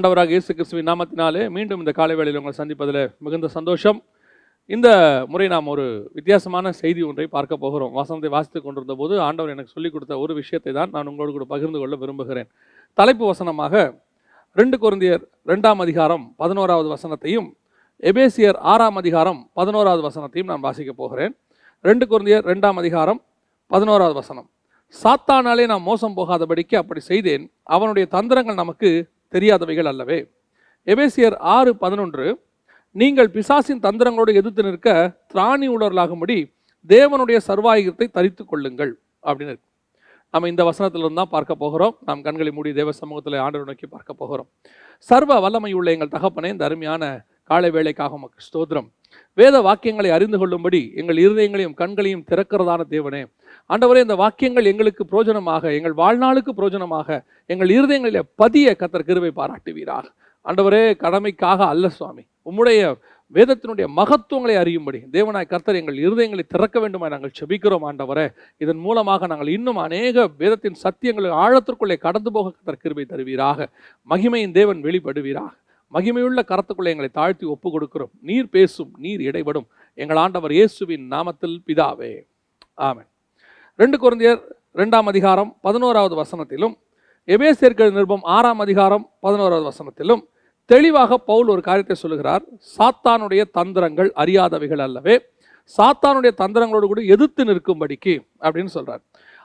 ஆண்டவராக இயேசு கிறிஸ்துவின் நாமத்தினாலே மீண்டும் இந்த காலை வேளையில் உங்களை சந்திப்பதில் மிகுந்த சந்தோஷம். இந்த முறை நாம் ஒரு வித்தியாசமான செய்தி ஒன்றை பார்க்க போகிறோம். வசனத்தை வாசித்து கொண்டிருந்த போது ஆண்டவர் எனக்கு சொல்லிக் கொடுத்த ஒரு விஷயத்தை தான் நான் உங்களோடு கூட பகிர்ந்து கொள்ள விரும்புகிறேன். தலைப்பு வசனமாக ரெண்டு குருந்தியர் ரெண்டாம் அதிகாரம் பதினோராவது வசனத்தையும் எபேசியர் ஆறாம் அதிகாரம் பதினோராவது வசனத்தையும் நான் வாசிக்க போகிறேன். ரெண்டு குருந்தியர் ரெண்டாம் அதிகாரம் பதினோராவது வசனம். சாத்தானாலே நான் மோசம் போகாதபடிக்கு அப்படி செய்தேன். அவனுடைய தந்திரங்கள் நமக்கு தெரியாதவைகள் அல்லவே. எபேசியர் ஆறு பதினொன்று நீங்கள் பிசாசின் தந்திரங்களோடு எதிர்த்து நிற்க திராணி உடலாகும்படி தேவனுடைய சர்வாயுகத்தை தரித்து கொள்ளுங்கள் அப்படின்னு நம்ம இந்த வசனத்திலிருந்து தான் பார்க்க போகிறோம். நாம் கண்களை மூடி தேவ சமூகத்தில் ஆண்டு நோக்கி பார்க்க போகிறோம். சர்வ வல்லமை உள்ள எங்கள் தகப்பனே இந்த அருமையான காலை வேலைக்காக உமக்கு ஸ்தோத்திரம். வேத வாக்கியங்களை அறிந்து கொள்ளும்படி எங்கள் இருதயங்களையும் கண்களையும் திறக்கிறதான தேவனே ஆண்டவரே இந்த வாக்கியங்கள் எங்களுக்கு பிரோஜனமாக எங்கள் வாழ்நாளுக்கு பிரோஜனமாக எங்கள் இருதயங்களிலே பதிய கத்தர் கிருவை பாராட்டுவீராக. ஆண்டவரே கடமைக்காக அல்ல சுவாமி. உம்முடைய வேதத்தினுடைய மகத்துவங்களை அறியும்படி தேவனாய் கர்த்தர் எங்கள் இருதயங்களை திறக்க வேண்டுமா நாங்கள் செபிக்கிறோம் ஆண்டவரே. இதன் மூலமாக நாங்கள் இன்னும் அநேக வேதத்தின் சத்தியங்களை ஆழத்திற்குள்ளே கடந்து போக கத்தர் கிருபை தருவீராக. மகிமையின் தேவன் வெளிப்படுவீராக. மகிமையுள்ள கரத்துக்குள்ளே எங்களை தாழ்த்தி ஒப்பு கொடுக்கிறோம் நீர் பேசும் நீர் இடைபடும். எங்கள் ஆண்டவர் இயேசுவின் நாமத்தில் பிதாவே. ஆமன். ரெண்டு குழந்தையர் ரெண்டாம் அதிகாரம் பதினோராவது வசனத்திலும் எபேசியர்கள் நிருபம் ஆறாம் அதிகாரம் பதினோராவது வசனத்திலும் தெளிவாக பவுல் ஒரு காரியத்தை சொல்லுகிறார். சாத்தானுடைய தந்திரங்கள் அறியாதவைகள் அல்லவே சாத்தானுடைய தந்திரங்களோடு கூட எதிர்த்து நிற்கும்படிக்கு அப்படின்னு சொல்கிறார்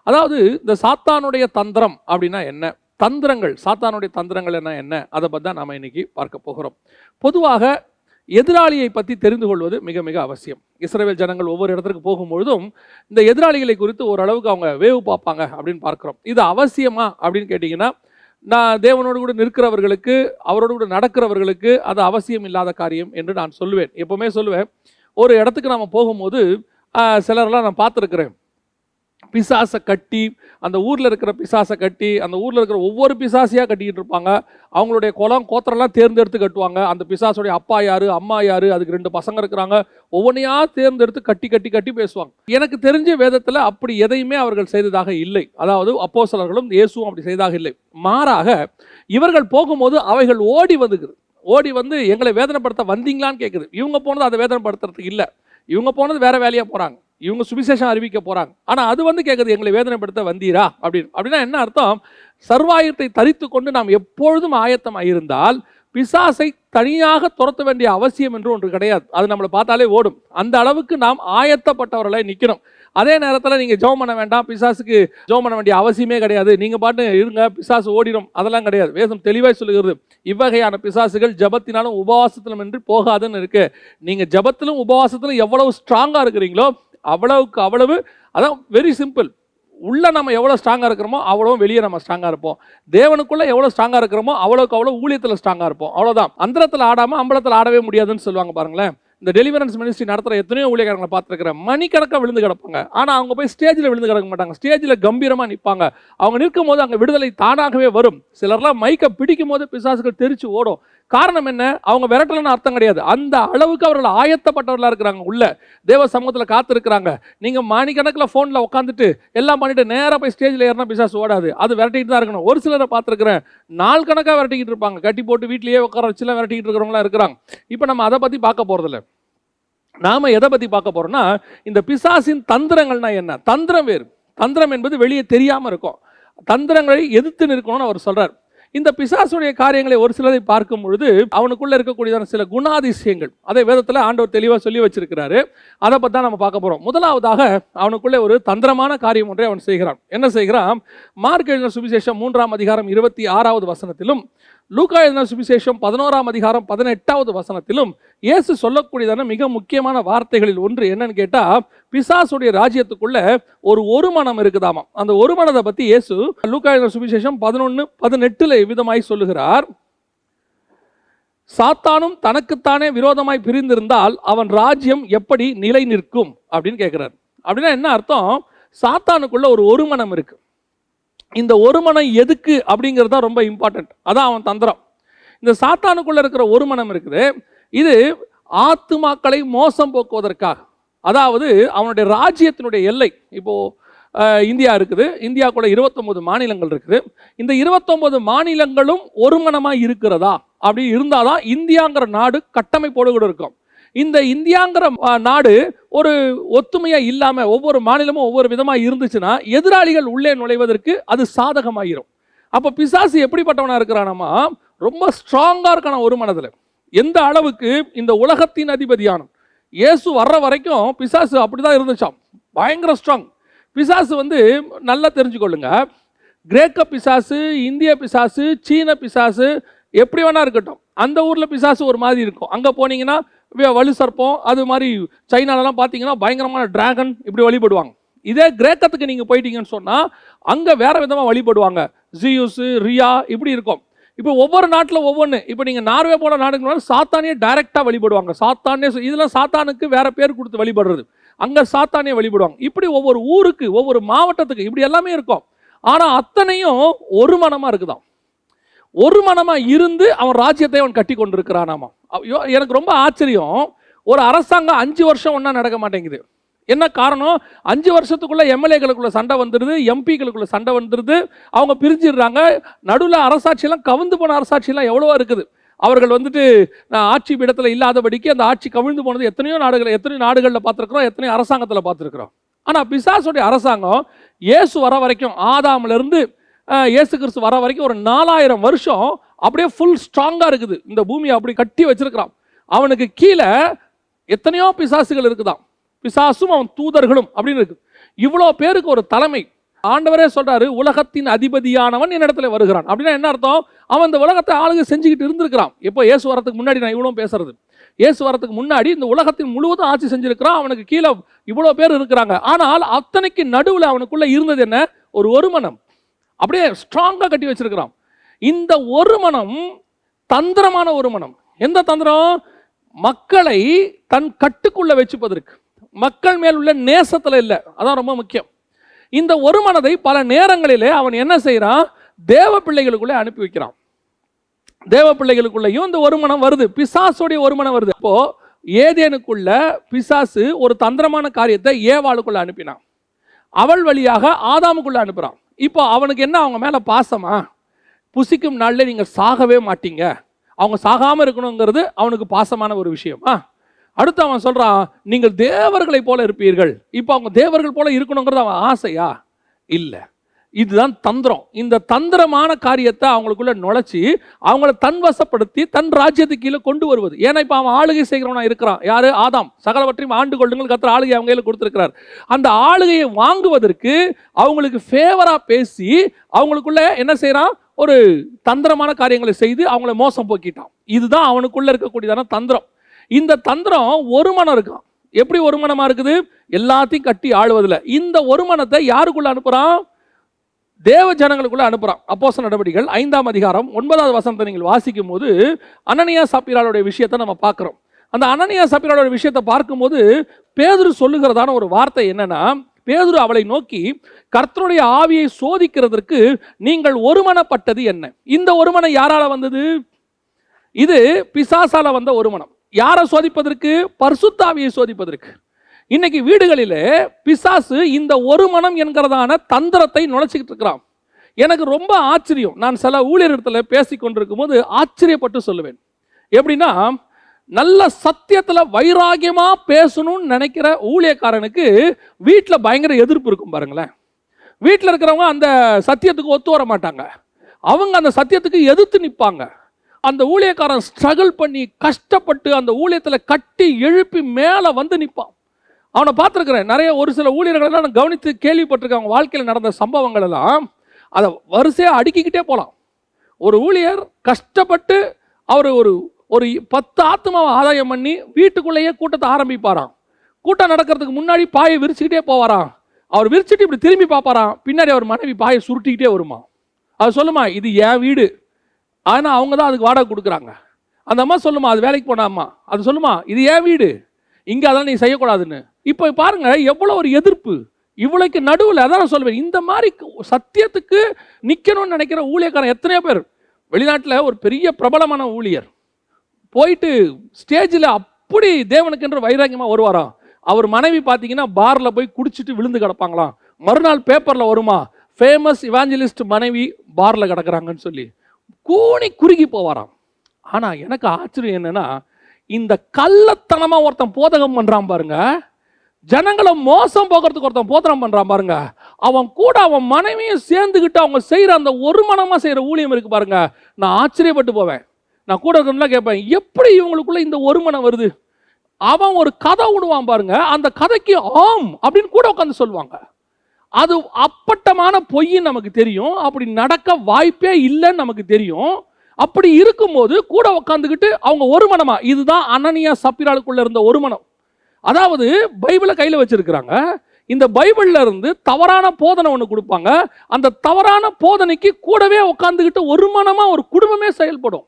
அதாவது இந்த சாத்தானுடைய தந்திரம் அப்படின்னா என்ன? தந்திரங்கள் சாத்தானுடைய தந்திரங்கள் என்ன? என்ன? அதை பற்றி தான் நாம் இன்னைக்கு பார்க்க போகிறோம். பொதுவாக எதிராளியை பற்றி தெரிந்து கொள்வது மிக மிக அவசியம். இஸ்ரேல் ஜனங்கள் ஒவ்வொரு இடத்துக்கு போகும்பொழுதும் இந்த எதிராளிகளை குறித்து ஓரளவுக்கு அவங்க வேவு பார்ப்பாங்க அப்படின்னு பார்க்குறோம். இது அவசியமா அப்படின்னு கேட்டிங்கன்னா நான் தேவனோடு கூட நிற்கிறவர்களுக்கு அவரோடு கூட நடக்கிறவர்களுக்கு அது அவசியம் இல்லாத காரியம் என்று நான் சொல்லுவேன். எப்போவுமே சொல்லுவேன் ஒரு இடத்துக்கு நம்ம போகும்போது சிலரெல்லாம் சிலர்லாம் நான் பார்த்துருக்குறேன். பிசாசை கட்டி அந்த ஊரில் இருக்கிற பிசாசை கட்டி அந்த ஊரில் இருக்கிற ஒவ்வொரு பிசாசியாக கட்டிக்கிட்டு இருப்பாங்க. அவங்களுடைய குளம் கோத்திரம்லாம் தேர்ந்தெடுத்து கட்டுவாங்க. அந்த பிசாசுடைய அப்பா யார் அம்மா யார் அதுக்கு ரெண்டு பசங்க இருக்கிறாங்க. ஒவ்வொன்றையா தேர்ந்தெடுத்து கட்டி கட்டி கட்டி பேசுவாங்க. எனக்கு தெரிஞ்ச வேதத்தில் அப்படி எதையுமே அவர்கள் செய்ததாக இல்லை. அதாவது அப்போஸ்தலர்களும் இயேசுவும் அப்படி செய்ததாக இல்லை. மாறாக இவர்கள் போகும்போது அவைகள் ஓடி வந்துக்குது. ஓடி வந்து எங்களை வேதனைப்படுத்த வந்தீங்களான்னு கேட்குது இவங்க போனது அதை வேதனைப்படுத்துறதுக்கு இல்லை. இவங்க போனது வேற வேலையாக போகிறாங்க இவங்க சுவிசேஷம் அறிவிக்க போகிறாங்க ஆனால் அது வந்து கேட்குது எங்களை வேதனைப்படுத்த வந்தீரா? அப்படின்னு. அப்படின்னா என்ன அர்த்தம்? சர்வாயுத்தை தரித்து கொண்டு நாம் எப்பொழுதும் ஆயத்தமாக இருந்தால் பிசாசை தனியாக துரத்த வேண்டிய அவசியம் என்று ஒன்று கிடையாது. அது நம்மளை பார்த்தாலே ஓடும். அந்த அளவுக்கு நாம் ஆயத்தப்பட்டவர்களை நிற்கணும் அதே நேரத்தில் நீங்கள் ஜோம் பண்ண வேண்டாம். பிசாசுக்கு ஜோம் பண்ண வேண்டிய அவசியமே கிடையாது. நீங்கள் பாட்டு இருங்க பிசாசு ஓடிடும் அதெல்லாம் கிடையாது. வேதம் தெளிவாக சொல்லுகிறது. இவ்வகையான பிசாசுகள் ஜபத்தினாலும் உபவாசத்திலும் என்று போகாதுன்னு இருக்குது நீங்கள் ஜபத்திலும் உபவாசத்திலும் எவ்வளவு ஸ்ட்ராங்காக இருக்கிறீங்களோ அவ்வளவுக்கு அவ்வளவு அதான் வெரி சிம்பிள் உள்ள நம்ம எவ்வளோ ஸ்ட்ராங்காக இருக்கிறோமோ அவ்வளோ வெளியே நம்ம ஸ்ட்ராங்காக இருப்போம். தேவனுக்குள்ள எவ்வளோ ஸ்ட்ராங்காக இருக்கிறோமோ அவ்வளோக்கு அவ்வளோ ஊழியத்தில் ஸ்ட்ராங்காக இருப்போம். அவ்வளோதான் அந்தரத்தில் ஆடாமல் அம்பலத்தில் ஆடவே முடியாதுன்னு சொல்லுவாங்க பாருங்களேன். இந்த டெலிவரன்ஸ் மினிஸ்ட்ரி நடத்துகிற எத்தனையோ ஊழியக்காரங்களை பார்த்துருக்கிறேன் மணிக்கணக்காக விழுந்து கிடப்பாங்க. ஆனால் அவங்க போய் ஸ்டேஜில் விழுந்து கிடக்க மாட்டாங்க. ஸ்டேஜில் கம்பீரமாக நிற்பாங்க அவங்க நிற்கும் போது அங்கே விடுதலை தானாகவே வரும். சிலர்லாம் மைக்கை பிடிக்கும் போது பிசாசுகள் தெரிச்சு ஓடும். காரணம் என்ன? அவங்க விரட்டலன்னு அர்த்தம் கிடையாது. அந்த அளவுக்கு அவர்கள் ஆயத்தப்பட்டவர்களாக இருக்கிறாங்க. உள்ள தேவ சமூகத்தில் காத்திருக்கிறாங்க. நீங்கள் மணிக்கணக்கில் ஃபோனில் உட்காந்துட்டு எல்லாம் பண்ணிட்டு நேராக போய் ஸ்டேஜில் ஏறினா பிசாசு ஓடாது. அது விரட்டிகிட்டு தான் இருக்கணும். ஒரு சிலரை பார்த்துருக்குறேன். நாள் கணக்காக விரட்டிக்கிட்டு இருப்பாங்க. கட்டி போட்டு வீட்லேயே உட்கார வச்சுலாம் விரட்டிக்கிட்டு இருக்கிறவங்களாம் இருக்கிறாங்க. இப்போ நம்ம அதை பற்றி பார்க்க போகிறதில்ல நாம் எதை பற்றி பார்க்க போகிறோம்னா இந்த பிசாசின் தந்திரங்கள்னா என்ன? தந்திரம் வேறு. தந்திரம் என்பது வெளியே தெரியாமல் இருக்கும். தந்திரங்களை எதிர்த்து நிற்கணும்னு அவர் சொல்கிறார் இந்த பிசாசுடைய காரியங்களை ஒரு சிலரை பார்க்கும் பொழுது அவனுக்குள்ள இருக்கக்கூடியதான சில குணாதிசயங்கள். அதை வேதத்தில் ஆண்டவர் தெளிவாக சொல்லி வச்சிருக்கிறாரு. அதை பற்றி தான் நம்ம பார்க்க போகிறோம் முதலாவதாக அவனுக்குள்ளே ஒரு தந்திரமான காரியம் ஒன்றை அவன் செய்கிறான். என்ன செய்கிறான்? மார்க் எழுதின சுவிசேஷம் மூன்றாம் அதிகாரம் இருபத்தி ஆறாவது வசனத்திலும் லூகா எழுதின சுவிசேஷம் பதினோராம் அதிகாரம் பதினெட்டாவது வசனத்திலும் இயேசு சொல்லக்கூடியதான மிக முக்கியமான வார்த்தைகளில் ஒன்று என்னன்னு கேட்டால் பிசாசுடைய ராஜ்யத்துக்குள்ள ஒரு ஒரு மனம் இருக்குதாமா அந்த ஒரு மனதை பற்றி இயேசு லூகா எழுதின சுவிசேஷம் பதினொன்னு பதினெட்டில் விதமாய் சொல்லுகிறார். சாத்தானும் தனக்குத்தானே விரோதமாய் பிரிந்திருந்தால் அவன் ராஜ்யம் எப்படி நிலை நிற்கும் அப்படின்னு கேட்குறாரு அப்படின்னா என்ன அர்த்தம்? சாத்தானுக்குள்ள ஒரு ஒரு மனம் இருக்குது இந்த ஒரு மனம் எதுக்கு அப்படிங்கிறது தான் ரொம்ப இம்பார்ட்டன்ட் அதான் அவன் தந்திரம். இந்த சாத்தானுக்குள்ளே இருக்கிற ஒரு மனம் இருக்குது. இது ஆத்துமாக்களை மோசம் போக்குவதற்காக. அதாவது அவனுடைய ராஜ்யத்தினுடைய எல்லை. இப்போது இந்தியா இருக்குது. இந்தியாக்குள்ள இருபத்தொம்போது மாநிலங்கள் இருக்குது. இந்த இருபத்தொம்போது மாநிலங்களும் ஒருமனமாக இருக்கிறதா? அப்படி இருந்தாதான் இந்தியாங்கிற நாடு கட்டமைப்போடு கூட இருக்கும். இந்த இந்தியாங்கிற நாடு ஒரு ஒத்துமையாக இல்லாமல் ஒவ்வொரு மாநிலமும் ஒவ்வொரு விதமாக இருந்துச்சுன்னா எதிராளிகள் உள்ளே நுழைவதற்கு அது சாதகமாயிரும். அப்போ பிசாசு எப்படிப்பட்டவனாக இருக்கிறானாமா? ரொம்ப ஸ்ட்ராங்காக இருக்கான ஒரு மனதில். எந்த அளவுக்கு இந்த உலகத்தின் அதிபதியானவன்? இயேசு வர்ற வரைக்கும் பிசாசு அப்படி தான் இருந்துச்சாம். பயங்கர ஸ்ட்ராங் பிசாசு வந்து நல்லா தெரிஞ்சுக்கொள்ளுங்க. கிரேக்க பிசாசு இந்திய பிசாசு சீன பிசாசு எப்படி வேணா இருக்கட்டும். அந்த ஊரில் பிசாசு ஒரு மாதிரி இருக்கும். அங்கே போனீங்கன்னா வலு சர்ப்பம் அது மாதிரி சைனாலலாம் பார்த்தீங்கன்னா பயங்கரமான டிராகன் இப்படி வழிபடுவாங்க. இதே கிரேக்கத்துக்கு நீங்கள் போயிட்டீங்கன்னு சொன்னால் அங்கே வேறு விதமாக வழிபடுவாங்க. ஜியூஸு ரியா இப்படி இருக்கும். இப்போ ஒவ்வொரு நாட்டில் ஒவ்வொன்று இப்போ நீங்கள் நார்வே போல நாடுகள் சாத்தானே டைரெக்டாக வழிபடுவாங்க. சாத்தானே இதெல்லாம் சாத்தானுக்கு வேறு பேர் கொடுத்து வழிபடுறது. அங்கே சாத்தானே வழிபடுவாங்க. இப்படி ஒவ்வொரு ஊருக்கு ஒவ்வொரு மாவட்டத்துக்கு இப்படி எல்லாமே இருக்கும். ஆனால் அத்தனையும் ஒரு மனமாக இருக்குதாம். ஒரு மனமாக இருந்து அவன் ராஜ்யத்தை அவன் கட்டி கொண்டிருக்கிறானாமா. ஐயோ, எனக்கு ரொம்ப ஆச்சரியம். ஒரு அரசாங்கம் அஞ்சு வருஷம் ஒன்றா நடக்க மாட்டேங்குது. என்ன காரணம்? அஞ்சு வருஷத்துக்குள்ளே எம்எல்ஏகளுக்குள்ளே சண்டை வந்துடுது எம்பிக்களுக்குள்ள சண்டை வந்துடுது அவங்க பிரிஞ்சிடுறாங்க. நடுவில் அரசாட்சியெல்லாம் கவிழ்ந்து போன அரசாட்சியெல்லாம் எவ்வளோ இருக்குது. அவர்கள் வந்துட்டு நான் ஆட்சி பீடத்தில் இல்லாதபடிக்கு அந்த ஆட்சி கவிழ்ந்து போனது எத்தனையோ நாடுகள் எத்தனையோ நாடுகளில் பார்த்துருக்குறோம் எத்தனையோ அரசாங்கத்தில் பார்த்துருக்குறோம். ஆனால் பிசாசுடைய அரசாங்கம் இயேசு வர வரைக்கும் ஆதாமிலிருந்து இயேசு கிறிஸ்து வர வரைக்கும் ஒரு நாலாயிரம் வருஷம் அப்படியே ஃபுல் ஸ்ட்ராங்காக இருக்குது. இந்த பூமியை அப்படி கட்டி வச்சிருக்கிறான். அவனுக்கு கீழே எத்தனையோ பிசாசுகள் இருக்குதான் பிசாசும் அவன் தூதர்களும் அப்படின்னு இருக்கு. இவ்வளோ பேருக்கு ஒரு தலைமை. ஆண்டவரே சொல்றாரு உலகத்தின் அதிபதியானவன் என்னிடத்துல வருகிறான். அப்படின்னா என்ன அர்த்தம்? அவன் இந்த உலகத்தை ஆளுங்க செஞ்சுக்கிட்டு இருந்திருக்கிறான். இப்போ இயேசு வரத்துக்கு முன்னாடி நான் இவ்வளோ பேசுறது. இயேசு வரத்துக்கு முன்னாடி இந்த உலகத்தின் முழுவதும் ஆட்சி செஞ்சிருக்கிறான். அவனுக்கு கீழே இவ்வளோ பேர் இருக்கிறாங்க. ஆனால் அத்தனைக்கு நடுவில் அவனுக்குள்ள இருந்தது என்ன? ஒரு ஒருமனம். அப்படியே ஸ்ட்ராங்காக கட்டி வச்சிருக்கிறான். இந்த ஒரு மனம் தந்திரமான ஒரு மனம் எந்த தந்திரம்? மக்களை தன் கட்டுக்குள்ள வச்சுப்பதற்கு. மக்கள் மேல் உள்ள நேசத்தில் இல்லை. அதான் ரொம்ப முக்கியம். இந்த ஒரு மனதை பல நேரங்களிலே அவன் என்ன செய்கிறான் தேவ பிள்ளைகளுக்குள்ளே அனுப்பி வைக்கிறான். தேவ பிள்ளைகளுக்குள்ளேயும் இந்த ஒரு மனம் வருது. பிசாசுடைய ஒரு மனம் வருது. இப்போ ஏதேனுக்குள்ள பிசாசு ஒரு தந்திரமான காரியத்தை ஏவாளுக்குள்ள அனுப்பினான். அவள் வழியாக ஆதாமுக்குள்ள அனுப்புகிறான் இப்போ அவனுக்கு என்ன அவங்க மேலே பாசமா? புசிக்கும் நாளில் நீங்கள் சாகவே மாட்டீங்க. அவங்க சாகாமல் இருக்கணுங்கிறது அவனுக்கு பாசமான ஒரு விஷயமா? அடுத்து அவன் சொல்கிறான் நீங்கள் தேவர்களை போல இருப்பீர்கள். இப்போ அவங்க தேவர்கள் போல இருக்கணுங்கிறது அவன் ஆசையா? இல்லை. இதுதான் தந்திரம். இந்த தந்திரமான காரியத்தை அவங்களுக்குள்ள நுழைச்சி அவங்கள தன்வசப்படுத்தி தன் ராஜ்யத்துக்கு கீழே கொண்டு வருவது. ஏன்னா இப்போ அவன் ஆளுகை செய்கிறவனா இருக்கிறான். யாரு? ஆதாம். சகலவற்றையும் ஆண்டு கொள்ளுங்கள். கத்திர ஆளுகை அவங்க கையில் கொடுத்திருக்கிறார். அந்த ஆளுகையை வாங்குவதற்கு அவங்களுக்கு ஃபேவரா பேசி அவங்களுக்குள்ள என்ன செய்கிறான் ஒரு தந்திரமான காரியங்களை செய்து அவங்கள மோசம் போக்கிட்டான். இதுதான் அவனுக்குள்ள இருக்கக்கூடியதான தந்திரம். இந்த தந்திரம் ஒரு மனம் இருக்கான். எப்படி ஒரு மனமா இருக்குது? எல்லாத்தையும் கட்டி ஆளுவதில் இந்த ஒரு மனத்தை யாருக்குள்ள அனுப்புறான்? தேவ ஜனங்களுக்குள்ள அனுப்புறான். அப்போச நடவடிக்கைகள் ஐந்தாம் அதிகாரம் ஒன்பதாவது வசனத்தை நீங்கள் வாசிக்கும் போது அனனியா சாப்பிராளுடைய விஷயத்தை நம்ம பார்க்குறோம். அந்த அனனியா சப்பீராளுடைய விஷயத்தை பார்க்கும்போது பேதுரு சொல்லுகிறதான ஒரு வார்த்தை என்னன்னா பேதுரு அவளை நோக்கி கர்த்தருடைய ஆவியை சோதிக்கிறதற்கு நீங்கள் ஒருமனப்பட்டது என்ன? இந்த ஒருமனம் யாரால வந்தது? இது பிசாசால வந்த ஒருமனம். யாரை சோதிப்பதற்கு? பர்சுத்தாவியை சோதிப்பதற்கு. இன்னைக்கு வீடுகளிலே பிசாசு இந்த ஒரு மனம் என்கிறதான தந்திரத்தை நுழைச்சிக்கிட்டு இருக்கிறான். எனக்கு ரொம்ப ஆச்சரியம். நான் சில ஊழியரிடத்துல பேசி கொண்டிருக்கும் போது ஆச்சரியப்பட்டு சொல்லுவேன். எப்படின்னா நல்ல சத்தியத்தில் வைராகியமாக பேசணும்னு நினைக்கிற ஊழியக்காரனுக்கு வீட்டில் பயங்கர எதிர்ப்பு இருக்கும் பாருங்களேன். வீட்டில் இருக்கிறவங்க அந்த சத்தியத்துக்கு ஒத்து வர மாட்டாங்க. அவங்க அந்த சத்தியத்துக்கு எதிர்த்து நிற்பாங்க அந்த ஊழியக்காரன் ஸ்ட்ரகிள் பண்ணி கஷ்டப்பட்டு அந்த ஊழியத்தில் கட்டி எழுப்பி மேலே வந்து நிற்பான் அவனை பார்த்துருக்குறேன். நிறைய ஒரு சில ஊழியர்களெல்லாம் நான் கவனித்து கேள்விப்பட்டிருக்கேன். அவங்க வாழ்க்கையில் நடந்த சம்பவங்கள் எல்லாம் அதை வரிசையாக அடுக்கிக்கிட்டே போகலாம் ஒரு ஊழியர் கஷ்டப்பட்டு அவர் ஒரு ஒரு பத்து ஆத்மாவை ஆதாயம் பண்ணி வீட்டுக்குள்ளேயே கூட்டத்தை ஆரம்பிப்பாராம். கூட்டம் நடக்கிறதுக்கு முன்னாடி பாயை விரிச்சுக்கிட்டே போவாராம். அவர் விரிச்சுட்டு இப்படி திரும்பி பார்ப்பாராம். பின்னாடி அவர் மனைவி பாயை சுருட்டிக்கிட்டே வருமா? அது சொல்லுமா இது என் வீடு. ஆனால் அவங்க தான் அதுக்கு வாடகை கொடுக்குறாங்க. அந்த அம்மா சொல்லுமா அது வேலைக்கு போனாம்மா. அது சொல்லுமா இது என் வீடு. இங்கே அதெல்லாம் நீ செய்யக்கூடாதுன்னு. இப்போ பாருங்க எவ்வளோ ஒரு எதிர்ப்பு. இவ்வளோக்கு நடுவில் அதான் நான் சொல்லுவேன் இந்த மாதிரி சத்தியத்துக்கு நிற்கணும்னு நினைக்கிற ஊழியக்காரன் எத்தனையோ பேர். வெளிநாட்டில் ஒரு பெரிய பிரபலமான ஊழியர். போயிட்டு ஸ்டேஜில் அப்படி தேவனுக்கென்று வைராக்கியமாக வருவாராம் அவர் மனைவி பார்த்தீங்கன்னா பாரில் போய் குடிச்சிட்டு விழுந்து கிடப்பாங்களாம். மறுநாள் பேப்பரில் வருமா? ஃபேமஸ் இவாஞ்சலிஸ்ட் மனைவி பாரில் கிடக்குறாங்கன்னு சொல்லி. கூனி குறுகி போவாராம். ஆனால் எனக்கு ஆச்சரியம் என்னென்னா இந்த கள்ளத்தனமாக ஒருத்தன் போதகம் பண்ணுறான் பாருங்கள் ஜனங்களை மோசம் போக்குறதுக்கு ஒருத்தன் போத்திரம் பண்ணுறான் பாருங்க. அவன் கூட அவன் மனைவியும் சேர்ந்துக்கிட்டு அவங்க செய்கிற அந்த ஒரு மனமாக செய்கிற ஊழியம் இருக்கு பாருங்க. நான் ஆச்சரியப்பட்டு போவேன். நான் கூட இருக்கணும்லாம் கேட்பேன் எப்படி இவங்களுக்குள்ள இந்த ஒரு மனம் வருது? அவன் ஒரு கதை விடுவான் பாருங்க. அந்த கதைக்கு ஆம் அப்படின்னு கூட உட்காந்து சொல்லுவாங்க. அது அப்பட்டமான பொய்ன்னு நமக்கு தெரியும். அப்படி நடக்க வாய்ப்பே இல்லைன்னு நமக்கு தெரியும். அப்படி இருக்கும்போது கூட உட்காந்துக்கிட்டு அவங்க ஒரு மனமா இதுதான் அனனியா சப்பிராளுக்குள்ள இருந்த ஒரு மனம் அதாவது பைபிளை கையில் வச்சிருக்கிறாங்க. இந்த பைபிள்ல இருந்து தவறான போதனை ஒன்று கொடுப்பாங்க. அந்த தவறான போதனைக்கு கூடவே உட்காந்துக்கிட்டு ஒரு மனமாக ஒரு குடும்பமே செயல்படும்.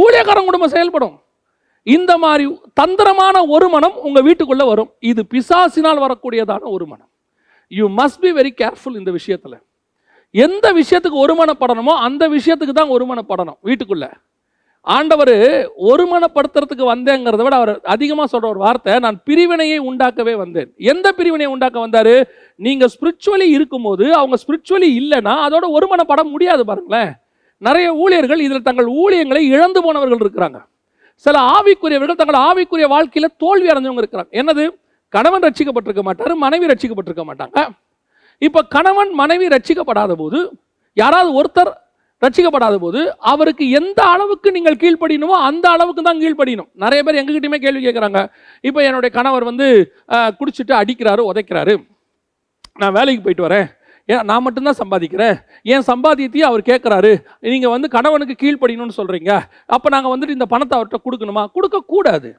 ஊழியக்காரன் குடும்பம் செயல்படும். இந்த மாதிரி தந்திரமான ஒரு மனம் உங்கள் வீட்டுக்குள்ளே வரும். இது பிசாசினால் வரக்கூடியதான ஒரு மனம். You must be very careful இந்த விஷயத்தில். எந்த விஷயத்துக்கு ஒருமனப்படணுமோ அந்த விஷயத்துக்கு தான் ஒருமனப்படணும் வீட்டுக்குள்ளே. ஆண்டவர் ஒருமனப்படுத்துறதுக்கு வந்தேங்கிறத விட அவர் அதிகமாக சொல்கிற ஒரு வார்த்தை நான் பிரிவினையை உண்டாக்கவே வந்தேன். எந்த பிரிவினையை உண்டாக்க வந்தார்? நீங்கள் ஸ்பிரிச்சுவலி இருக்கும்போது அவங்க ஸ்பிரிச்சுவலி இல்லைன்னா அதோட ஒருமனப்பட முடியாது பாருங்களேன். நிறைய ஊழியர்கள் இதில் தங்கள் ஊழியங்களை இழந்து போனவர்கள் இருக்கிறாங்க. சில ஆவிக்குரியவர்கள் தங்கள் ஆவிக்குரிய வாழ்க்கையில் தோல்வி அடைஞ்சவங்க இருக்கிறாங்க. என்னது? கணவன் ரட்சிக்கப்பட்டிருக்க மாட்டார் மனைவி ரட்சிக்கப்பட்டிருக்க மாட்டாங்க. இப்போ கணவன் மனைவி ரட்சிக்கப்படாத போது யாராவது ஒருத்தர் ரட்சிக்கப்படாத போது அவருக்கு எந்த அளவுக்கு நீங்கள் கீழ்ப்படியணுமோ அந்த அளவுக்கு தான் கீழ்ப்படியணும். நிறைய பேர் எங்ககிட்டயுமே கேள்வி கேட்குறாங்க. இப்போ என்னுடைய கணவர் வந்து குடிச்சிட்டு அடிக்கிறாரு உதைக்கிறாரு. நான் வேலைக்கு போயிட்டு வரேன். ஏன் நான் மட்டும்தான் சம்பாதிக்கிறேன். என் சம்பாத்தியத்தையும் அவர் கேட்குறாரு. நீங்கள் வந்து கணவனுக்கு கீழ்ப்படியணும்னு சொல்கிறீங்க அப்போ நாங்கள் வந்துட்டு இந்த பணத்தை அவர்கிட்ட கொடுக்கணுமா? கொடுக்கக்கூடாது.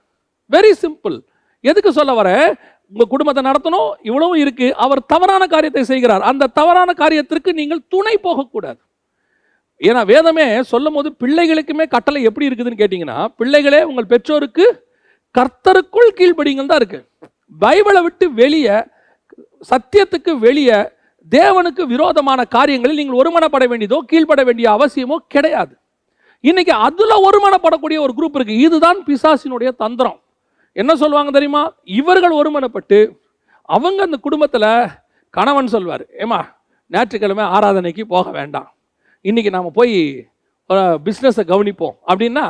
வெரி சிம்பிள் எதுக்கு சொல்ல வரேன்? உங்கள் குடும்பத்தை நடத்தணும். இவ்வளவும் இருக்குது அவர் தவறான காரியத்தை செய்கிறார். அந்த தவறான காரியத்திற்கு நீங்கள் துணை போகக்கூடாது. ஏன்னா வேதமே சொல்லும் போது பிள்ளைகளுக்குமே கட்டளை எப்படி இருக்குதுன்னு கேட்டிங்கன்னா பிள்ளைகளே உங்கள் பெற்றோருக்கு கர்த்தருக்குள் கீழ்படிங்கள் தான் இருக்குது பைபிளை விட்டு வெளியே சத்தியத்துக்கு வெளியே தேவனுக்கு விரோதமான காரியங்களில் நீங்கள் ஒருமனப்பட வேண்டியதோ கீழ்ப்பட வேண்டிய அவசியமோ கிடையாது. இன்னைக்கு அதில் ஒருமனப்படக்கூடிய ஒரு குரூப் இருக்குது இதுதான் பிசாசினுடைய தந்திரம். என்ன சொல்லுவாங்க தெரியுமா? இவர்கள் ஒருமனப்பட்டு அவங்க அந்த குடும்பத்தில் கணவன் சொல்வார் ஏமா ஞாயிற்றுக்கிழமை ஆராதனைக்கு போக வேண்டாம். இன்றைக்கி நாம் போய் பிஸ்னஸை கவனிப்போம். அப்படின்னா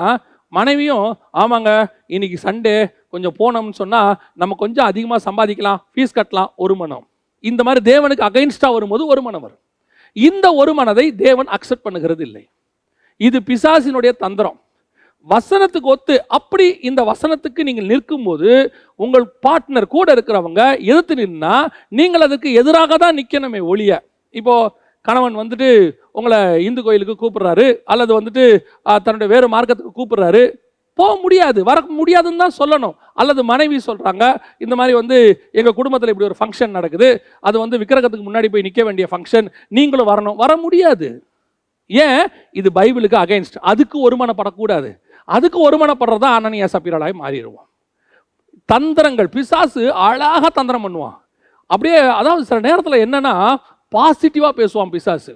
மனைவியும் ஆமாங்க இன்னைக்கு சண்டே கொஞ்சம் போனோம்னு சொன்னால் நம்ம கொஞ்சம் அதிகமாக சம்பாதிக்கலாம் ஃபீஸ் கட்டலாம் ஒரு மனம். இந்த மாதிரி தேவனுக்கு அகைன்ஸ்டாக வரும்போது ஒரு மனம் வரும். இந்த ஒரு மனதை தேவன் அக்செப்ட் பண்ணுகிறது இல்லை. இது பிசாசினுடைய தந்திரம். வசனத்துக்கு ஒத்து அப்படி இந்த வசனத்துக்கு நீங்கள் நிற்கும்போது உங்கள் பார்ட்னர் கூட இருக்கிறவங்க எதிர்த்து நின்னா நீங்கள் அதுக்கு எதிராக தான் நிற்கணுமே ஒழிய. இப்போது கணவன் வந்துட்டு உங்களை இந்து கோயிலுக்கு கூப்பிடுறாரு அல்லது வந்துட்டு தன்னுடைய வேறு மார்க்கத்துக்கு கூப்பிடுறாரு. போக முடியாது வர முடியாதுன்னு தான் சொல்லணும். அல்லது மனைவி சொல்கிறாங்க இந்த மாதிரி வந்து எங்கள் குடும்பத்தில் இப்படி ஒரு ஃபங்க்ஷன் நடக்குது. அது வந்து விக்கிரகத்துக்கு முன்னாடி போய் நிற்க வேண்டிய ஃபங்க்ஷன் நீங்களும் வரணும். வர முடியாது. ஏன்? இது பைபிளுக்கு அகைன்ஸ்ட் அதுக்கு ஒருமனப்படக்கூடாது. அதுக்கு ஒருமனப்படுறதா அனனியா சப்பீரலாய் மாறிடுவோம் தந்திரங்கள் பிசாசு அழகாக தந்திரம் பண்ணுவான். அப்படியே அதாவது சில நேரத்தில் என்னென்னா பாசிட்டிவாக பேசுவான் பிசாசு.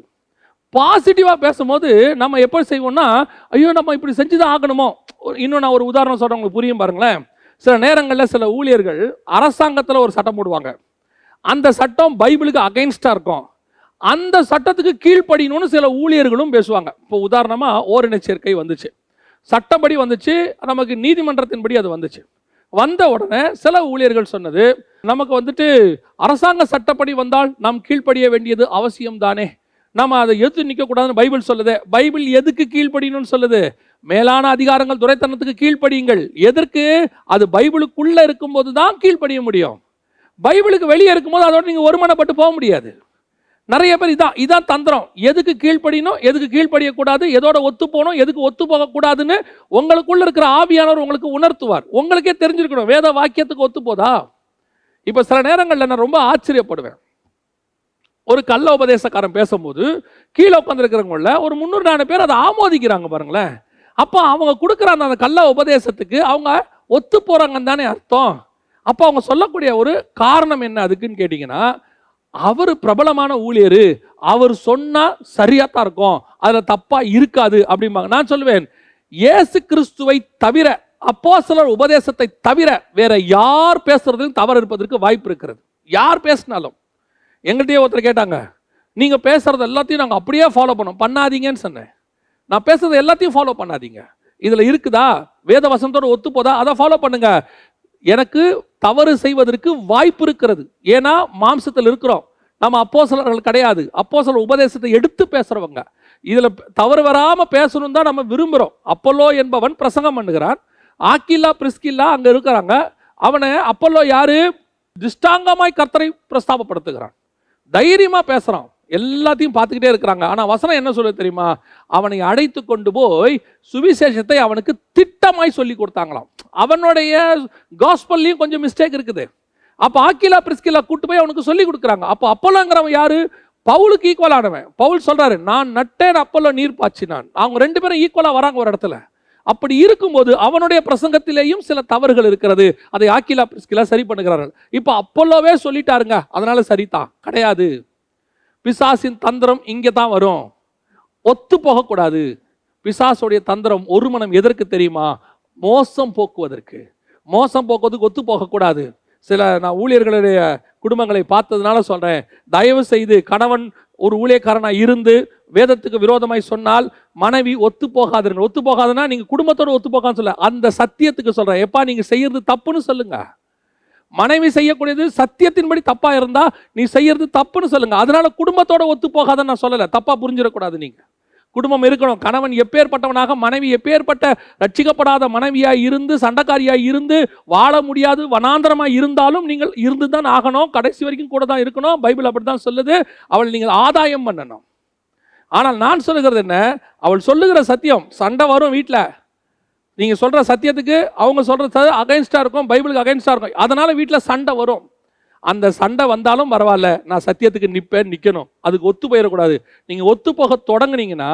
பாசிட்டிவாக பேசும்போது நம்ம எப்போ செய்வோம்னா ஐயோ நம்ம இப்படி செஞ்சு தான் ஆகணுமோ? ஒரு- இன்னும் நான் ஒரு உதாரணம் சொல்கிறேன் உங்களுக்கு புரியும் பாருங்களேன். சில நேரங்களில் சில ஊழியர்கள் அரசாங்கத்தில் ஒரு சட்டம் போடுவாங்க. அந்த சட்டம் பைபிளுக்கு அகைன்ஸ்டாக இருக்கும். அந்த சட்டத்துக்கு கீழ்ப்படியணும்னு சில ஊழியர்களும் பேசுவாங்க. இப்போ உதாரணமாக ஓரின சேர்க்கை வந்துச்சு. சட்டப்படி வந்துச்சு நமக்கு நீதிமன்றத்தின்படி அது வந்துச்சு. வந்த உடனே சில ஊழியர்கள் சொன்னது நமக்கு வந்துட்டு அரசாங்க சட்டப்படி வந்தால் நாம் கீழ்ப்படிய வேண்டியது அவசியம் தானே நம்ம அதை எதிர்த்து நிற்கக்கூடாதுன்னு பைபிள் சொல்லுது. பைபிள் எதுக்கு கீழ்ப்படியணும்னு சொல்லுது? மேலான அதிகாரங்கள் துரைத்தனத்துக்கு கீழ்ப்படியுங்கள். எதற்கு? அது பைபிளுக்குள்ளே இருக்கும்போது தான் கீழ்ப்படிய முடியும். பைபிளுக்கு வெளியே இருக்கும்போது அதோட நீங்கள் ஒருமனப்பட்டு போக முடியாது. நிறைய பேர் இதான் இதான் தந்திரம். எதுக்கு கீழ்ப்படியணும்? எதுக்கு கீழ்ப்படியக்கூடாது? எதோட ஒத்து போகணும்? எதுக்கு ஒத்து போகக்கூடாதுன்னு உங்களுக்குள்ள இருக்கிற ஆவியானவர் உங்களுக்கு உணர்த்துவார். உங்களுக்கே தெரிஞ்சிருக்கணும். வேத வாக்கியத்துக்கு ஒத்து போதா? இப்போ சில நேரங்களில் நான் ரொம்ப ஆச்சரியப்படுவேன். ஒரு கள்ள உபதேசக்காரன் பேசும்போது கீழே உட்காந்துருக்கிறவங்கள ஒரு முந்நூறு நாலு பேர் அதை ஆமோதிக்கிறாங்க பாருங்களேன். அப்போ அவங்க கொடுக்குற அந்த அந்த கள்ள உபதேசத்துக்கு அவங்க ஒத்து போகிறாங்கன்னு தானே அர்த்தம். அப்போ அவங்க சொல்லக்கூடிய ஒரு காரணம் என்ன அதுக்குன்னு கேட்டிங்கன்னா அவர் பிரபலமான ஊழியர் அவர் சொன்னால் சரியாக தான் இருக்கும் அதில் தப்பாக இருக்காது அப்படிம்பாங்க. நான் சொல்லுவேன் இயேசு கிறிஸ்துவை தவிர அப்போஸ்தலர் உபதேசத்தை தவிர வேற யார் பேசுறதுன்னு தவறு இருப்பதற்கு வாய்ப்பு இருக்கிறது. யார் பேசினாலும். எங்கள்கிட்டயே ஒருத்தர் கேட்டாங்க நீங்கள் பேசுகிறது எல்லாத்தையும் நாங்கள் அப்படியே ஃபாலோ பண்ணோம். பண்ணாதீங்கன்னு சொன்னேன். நான் பேசுறது எல்லாத்தையும் ஃபாலோ பண்ணாதீங்க. இதில் இருக்குதா? வேத வசனத்தோட ஒத்து போதா? அதை ஃபாலோ பண்ணுங்க. எனக்கு தவறு செய்வதற்கு வாய்ப்பு இருக்கிறது. ஏன்னா மாம்சத்தில் இருக்கிறோம். நம்ம அப்போசலர்கள் கிடையாது. அப்போஸ்தலர் உபதேசத்தை எடுத்து பேசுகிறவங்க இதில் தவறு வராமல் பேசணும் தான் நம்ம விரும்புகிறோம் அப்பல்லோ என்பவன் பிரசங்கம் பண்ணுகிறான். ஆக்கில்லா பிரிஸ்கில்லா அங்கே இருக்கிறாங்க. அவனை அப்பல்லோ யாரு? திஷ்டாங்கமாய் கர்த்தரை பிரஸ்தாபப்படுத்துகிறான். தைரியமாக பேசுகிறான் எல்லாத்தையும் பார்த்துக்கிட்டே இருக்கிறாங்க. ஆனால் வசனம் என்ன சொல்ல தெரியுமா? அவனை அடைத்து கொண்டு போய் சுவிசேஷத்தை அவனுக்கு திட்டமாய் சொல்லி கொடுத்தாங்களாம். அவனுடைய காஸ்பல்லையும் கொஞ்சம் மிஸ்டேக் இருக்குது. அப்போ ஆக்கிலா பிரிஸ்கிலா கூட்டு போய் அவனுக்கு சொல்லி கொடுக்குறாங்க. அப்போ அப்போலாங்கிறவன் யாரு? பவுலுக்கு ஈக்குவலானவன் பவுல் சொல்கிறாரு நான் நட்டேன் அப்போலோ நீர் பாய்ச்சினான். அவங்க ரெண்டு பேரும் ஈக்குவலாக வராங்க ஒரு இடத்துல. அப்படி இருக்கும்போது அவனுடைய பிரசங்கத்திலேயும் சில தவறுகள் இருக்கிறது. அதை ஆக்கிலா பிரிஸ்கிலா சரி பண்ணுகிறார்கள். இப்போ அப்பல்லோவே சொல்லிட்டாருங்க. அதனால சரிதான். கிடையாது. பிசாசின் தந்திரம் இங்கே தான் வரும். ஒத்து போகக்கூடாது. பிசாசுடைய தந்திரம் ஒரு மனம் எதற்கு தெரியுமா? மோசம் போக்குவதற்கு. மோசம் போக்குவதற்கு ஒத்து போகக்கூடாது. சில நான் ஊழியர்களுடைய குடும்பங்களை பார்த்ததுனால சொல்கிறேன் தயவு செய்து கணவன் ஒரு ஊழியக்காரனாக இருந்து வேதத்துக்கு விரோதமாய் சொன்னால் மனைவி ஒத்து போகாதுங்க ஒத்து போகாதுன்னா நீங்க குடும்பத்தோட ஒத்து போகான்னு சொல்ல. அந்த சத்தியத்துக்கு சொல்றேன். எப்பா நீங்க செய்யறது தப்புன்னு சொல்லுங்க. மனைவி செய்யக்கூடியது சத்தியத்தின்படி தப்பா இருந்தா நீ செய்யறது தப்புன்னு சொல்லுங்க. அதனால குடும்பத்தோட ஒத்து போகாதன்னு நான் சொல்லலை. தப்பா புரிஞ்சிடக்கூடாது நீங்கள் குடும்பம் இருக்கணும். கணவன் எப்பேற்பட்டவனாக மனைவி எப்பேற்பட்ட ரட்சிக்கப்படாத மனைவியாக இருந்து சண்டைக்காரியாக இருந்து வாழ முடியாது வனாந்தரமாக இருந்தாலும் நீங்கள் இருந்து தான் ஆகணும். கடைசி வரைக்கும் கூட தான் இருக்கணும். பைபிள் அப்படித்தான் சொல்லுது. அவள் நீங்கள் ஆதாயம் பண்ணணும். ஆனால் நான் சொல்லுகிறது என்ன? அவள் சொல்லுகிற சத்தியம் சண்டை வரும் வீட்டில் நீங்கள் சொல்கிற சத்தியத்துக்கு அவங்க சொல்றது அகைன்ஸ்டாக இருக்கும் பைபிளுக்கு அகைன்ஸ்டாக இருக்கும். அதனால் வீட்டில் சண்டை வரும். அந்த சண்டை வந்தாலும் பரவாயில்ல நான் சத்தியத்துக்கு நிற்பேன் நிற்கணும் அதுக்கு ஒத்து போயிடக்கூடாது. நீங்கள் ஒத்து போக தொடங்குனீங்கன்னா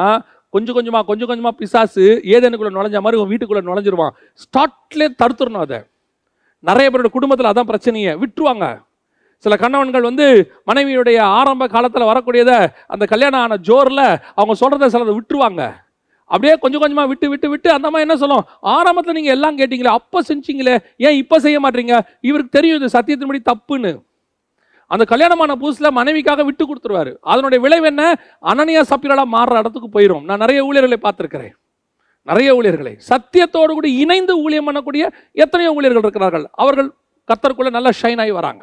கொஞ்சம் கொஞ்சமாக கொஞ்சம் கொஞ்சமாக பிசாசு ஏதேனுக்குள்ள நுழைஞ்ச மாதிரி உங்கள் வீட்டுக்குள்ளே நுழைஞ்சிருவான். ஸ்டார்ட்லேயே தடுத்துடணும் அதை. நிறைய பேரோட குடும்பத்தில் அதான் பிரச்சனையை. விட்டுருவாங்க. சில கணவன்கள் வந்து மனைவியுடைய ஆரம்ப காலத்தில் வரக்கூடியதை அந்த கல்யாணம் ஆன ஜோரில் அவங்க சொல்கிறத சிலதை விட்டுருவாங்க. அப்படியே கொஞ்சம் கொஞ்சமாக விட்டு விட்டு விட்டு அந்த மாதிரி என்ன சொல்லும்? ஆரம்பத்தில் நீங்கள் எல்லாம் கேட்டீங்களே அப்போ செஞ்சீங்களே ஏன் இப்போ செய்ய மாட்டீங்க? இவருக்கு தெரியும் இது சத்தியத்தின்படி தப்புன்னு. அந்த கல்யாணமான புதுசில் மனைவிக்காக விட்டு கொடுத்துருவாரு. அதனுடைய விளைவு என்ன? அனனியா சப்பிரலாக மாறுற இடத்துக்கு போயிடும் நான் நிறைய ஊழியர்களை பார்த்துருக்கிறேன். நிறைய ஊழியர்களை. சத்தியத்தோடு கூட இணைந்து ஊழியம் பண்ணக்கூடிய எத்தனையோ ஊழியர்கள் இருக்கிறார்கள். அவர்கள் கத்தருக்குள்ளே நல்லா ஷைன் ஆகி வராங்க.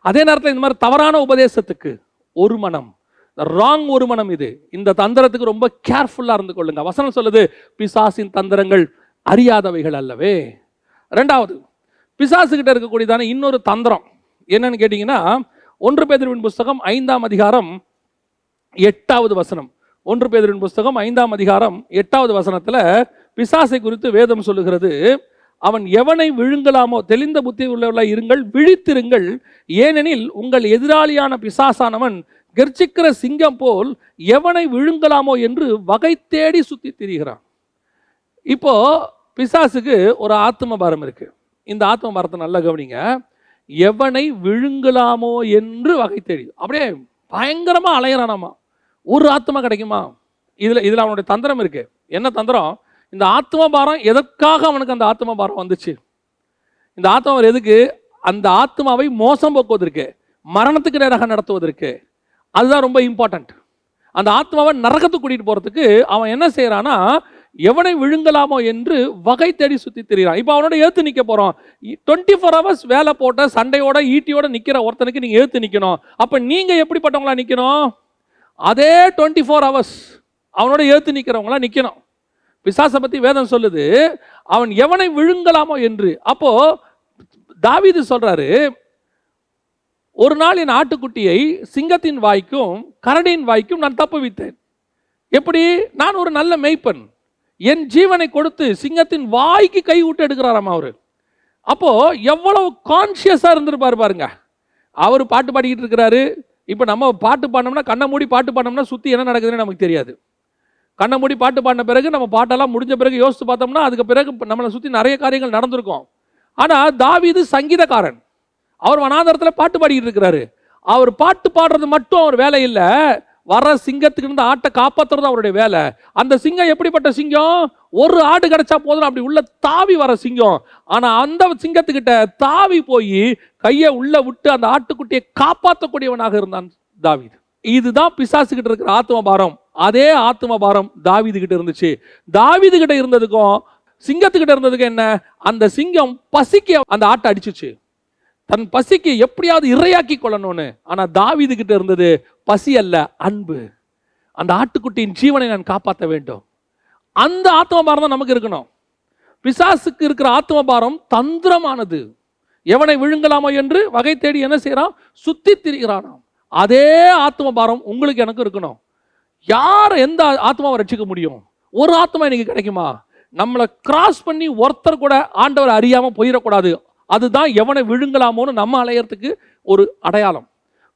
அதே நேரத்தில் இந்த மாதிரி தவறான உபதேசத்துக்கு ஒரு மனம் ராங் ஒரு மனம் இது. இந்த தந்திரத்துக்கு ரொம்ப கேர்ஃபுல்லாக இருந்து கொள்ளுங்க. வசனம் சொல்லுது பிசாசின் தந்திரங்கள் அறியாதவைகள் அல்லவே. ரெண்டாவது பிசாசுக்கிட்ட இருக்கக்கூடியதான இன்னொரு தந்திரம். என்னன்னு கேட்டீங்கன்னா ஒன்று பேதரின் புஸ்தகம் ஐந்தாம் அதிகாரம் எட்டாவது வசனம். ஒன்று பேதரின் புஸ்தகம் ஐந்தாம் அதிகாரம் எட்டாவது வசனத்தில் பிசாசை குறித்து வேதம் சொல்லுகிறது அவன் எவனை விழுங்கலாமோ தெளிந்த புத்தி உள்ளவர்களாக இருங்கள் விழித்திருங்கள். ஏனெனில் உங்கள் எதிராளியான பிசாசானவன் கர்ச்சிக்கிற சிங்கம் போல் எவனை விழுங்கலாமோ என்று வகை தேடி சுற்றி திரிகிறான். இப்போ பிசாசுக்கு ஒரு ஆத்ம பாரம் இருக்கு. இந்த ஆத்ம பாரத்தை நல்லா கவனிங்க. எவனை விழுங்கலாமோ என்று வகை தேடி. அப்படியே பயங்கரமாக அலையிறானாமா. ஒரு ஆத்மா கிடைக்குமா? இதில் இதில் அவனுடைய தந்திரம் இருக்கு. என்ன தந்திரம்? இந்த ஆத்ம பாரம் எதற்காக அவனுக்கு அந்த ஆத்ம பாரம் வந்துச்சு? இந்த ஆத்மா எதுக்கு? அந்த ஆத்மாவை மோசம் போக்குவதற்கு மரணத்துக்கு நேராக நடத்துவதற்கு. அதுதான் ரொம்ப இம்பார்ட்டன்ட் அந்த ஆத்மாவை நரகத்துக்கு கூட்டிகிட்டு போகிறதுக்கு அவன் என்ன செய்கிறான்னா எவனை விழுங்கலாமோ என்று வகை தேடி சுற்றி தெரிகிறான் இப்போ அவனோட ஏற்று நிற்க போகிறோம் டுவெண்ட்டி ஃபோர் ஹவர்ஸ் வேலை போட்ட சண்டையோட ஈட்டியோட நிற்கிற ஒருத்தனுக்கு நீங்கள் ஏற்று நிற்கணும் அப்போ நீங்கள் எப்படிப்பட்டவங்களா நிற்கணும் அதே டுவெண்ட்டி ஃபோர் ஹவர்ஸ் அவனோட ஏற்று நிற்கிறவங்களா நிற்கணும் பிசாசை பற்றி வேதம் சொல்லுது அவன் எவனை விழுங்கலாமோ என்று. அப்போது தாவிது சொல்கிறாரு ஒரு நாள் என் ஆட்டுக்குட்டியை சிங்கத்தின் வாய்க்கும் கரடியின் வாய்க்கும் நான் தப்புவித்தேன் எப்படி? நான் ஒரு நல்ல மெய்ப்பன். என் ஜீவனை கொடுத்து சிங்கத்தின் வாய்க்கு கை விட்டு எடுக்கிறாராம் அவர். அப்போது எவ்வளவு கான்ஷியஸாக இருந்திருப்பார் பாருங்க. அவர் பாட்டு பாடிக்கிட்டு இருக்கிறாரு. இப்போ நம்ம பாட்டு பாடினோம்னா கண்ணை மூடி பாட்டு பாடினோம்னா சுற்றி என்ன நடக்குதுன்னு நமக்கு தெரியாது. கண்ணை மூடி பாட்டு பாடின பிறகு நம்ம பாட்டெல்லாம் முடிஞ்ச பிறகு யோசித்து பார்த்தோம்னா அதுக்கு பிறகு நம்மளை சுற்றி நிறைய காரியங்கள் நடந்திருக்கும். ஆனால் தாவி இது சங்கீதக்காரன். அவர் வனாந்தரத்தில் பாட்டு பாடிக்கிட்டு இருக்கிறாரு. அவர் பாட்டு பாடுறது மட்டும் அவர் வேலை இல்லை. வர சிங்கத்துக்கு இருந்து ஆட்டை காப்பாத்துறது அவருடைய வேலை. அந்த சிங்கம் எப்படிப்பட்ட சிங்கம்? ஒரு ஆடு கிடைச்சா போதும். அப்படி உள்ள தாவி வர சிங்கம். ஆனால் அந்த சிங்கத்துக்கிட்ட தாவி போய் கையை உள்ள விட்டு அந்த ஆட்டுக்குட்டியை காப்பாற்றக்கூடியவனாக இருந்தான் தாவீது. இதுதான் பிசாசுகிட்ட இருக்கிற ஆத்ம பாரம். அதே ஆத்ம பாரம் தாவீது கிட்ட இருந்துச்சு. தாவிது கிட்ட இருந்ததுக்கும் சிங்கத்துக்கிட்ட இருந்ததுக்கும் என்ன? அந்த சிங்கம் பசிக்கு அந்த ஆட்டை அடிச்சுச்சு. தன் பசிக்கு எப்படியாவது இரையாக்கி கொள்ளணும்னு. ஆனால் தாவிது கிட்ட இருந்தது பசி அல்ல அன்பு. அந்த ஆட்டுக்குட்டியின் ஜீவனை நான் காப்பாற்ற வேண்டும். அந்த ஆத்மபாரம் தான் நமக்கு இருக்கணும். பிசாசுக்கு இருக்கிற ஆத்மபாரம் தந்திரமானது. எவனை விழுங்கலாமோ என்று வகை தேடி என்ன செய்கிறான் சுத்தி திரிகிறானாம். அதே ஆத்மபாரம் உங்களுக்கு எனக்கு இருக்கணும். யார் எந்த ஆத்மாவை ரட்சிக்க முடியும்? ஒரு ஆத்மா இன்னைக்கு கிடைக்குமா? நம்மளை கிராஸ் பண்ணி ஒருத்தர் கூட ஆண்டவர் அறியாமல் போயிடக்கூடாது. அதுதான் எவனை விழுங்கலாமோன்னு நம்ம அலையறதுக்கு ஒரு அடையாளம்.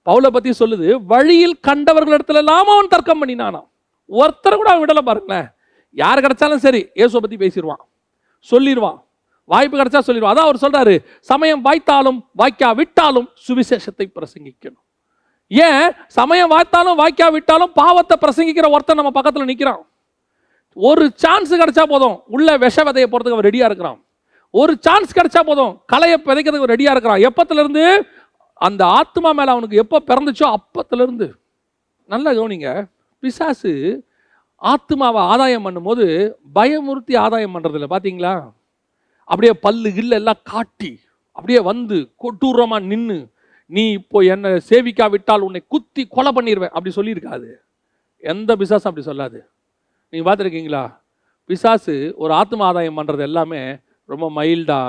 பவுலை பற்றி சொல்லுது வழியில் கண்டவர்களிடத்துல எல்லாம் அவன் தர்க்கம் பண்ணினானாம். ஒருத்தர் கூட அவன் விடலை பாருங்களேன். யார் கிடைச்சாலும் சரி இயேசுவை பற்றி பேசிடுவான். சொல்லிடுவான். வாய்ப்பு கிடைச்சா சொல்லிடுவான். அதான் அவர் சொல்றாரு சமயம் வாய்த்தாலும் வாய்க்கா விட்டாலும் சுவிசேஷத்தை பிரசங்கிக்கணும். ஏன்? சமயம் வாய்த்தாலும் வாய்க்கா விட்டாலும் பாவத்தை பிரசங்கிக்கிற ஒருத்தன் நம்ம பக்கத்தில் நிற்கிறான் ஒரு சான்ஸ் கிடைச்சா போதும். உள்ள விஷ விதையை போகிறதுக்கு அவன் ரெடியாக இருக்கிறான். ஒரு சான்ஸ் கிடைச்சா போதும். கலையை விதைக்கிறதுக்கு ரெடியாக இருக்கிறான். எப்பத்துலேருந்து? அந்த ஆத்மா மேலே அவனுக்கு எப்போ பிறந்துச்சோ அப்பத்துலேருந்து. நல்லா கவனிங்க. பிசாசு ஆத்மாவை ஆதாயம் பண்ணும்போது பயமுறுத்தி ஆதாயம் பண்ணுறதில்ல பார்த்தீங்களா அப்படியே பல்லு கில்லு எல்லாம் காட்டி அப்படியே வந்து கொட்டூரமாக நின்று நீ இப்போ என்னை சேவிக்காவிட்டால் உன்னை குத்தி கொலை பண்ணிடுவேன் அப்படி சொல்லியிருக்காது எந்த பிசாசும் அப்படி சொல்லாது. நீங்கள் பார்த்துருக்கீங்களா? பிசாசு ஒரு ஆத்ம ஆதாயம் பண்ணுறது எல்லாமே ரொம்ப மைல்டா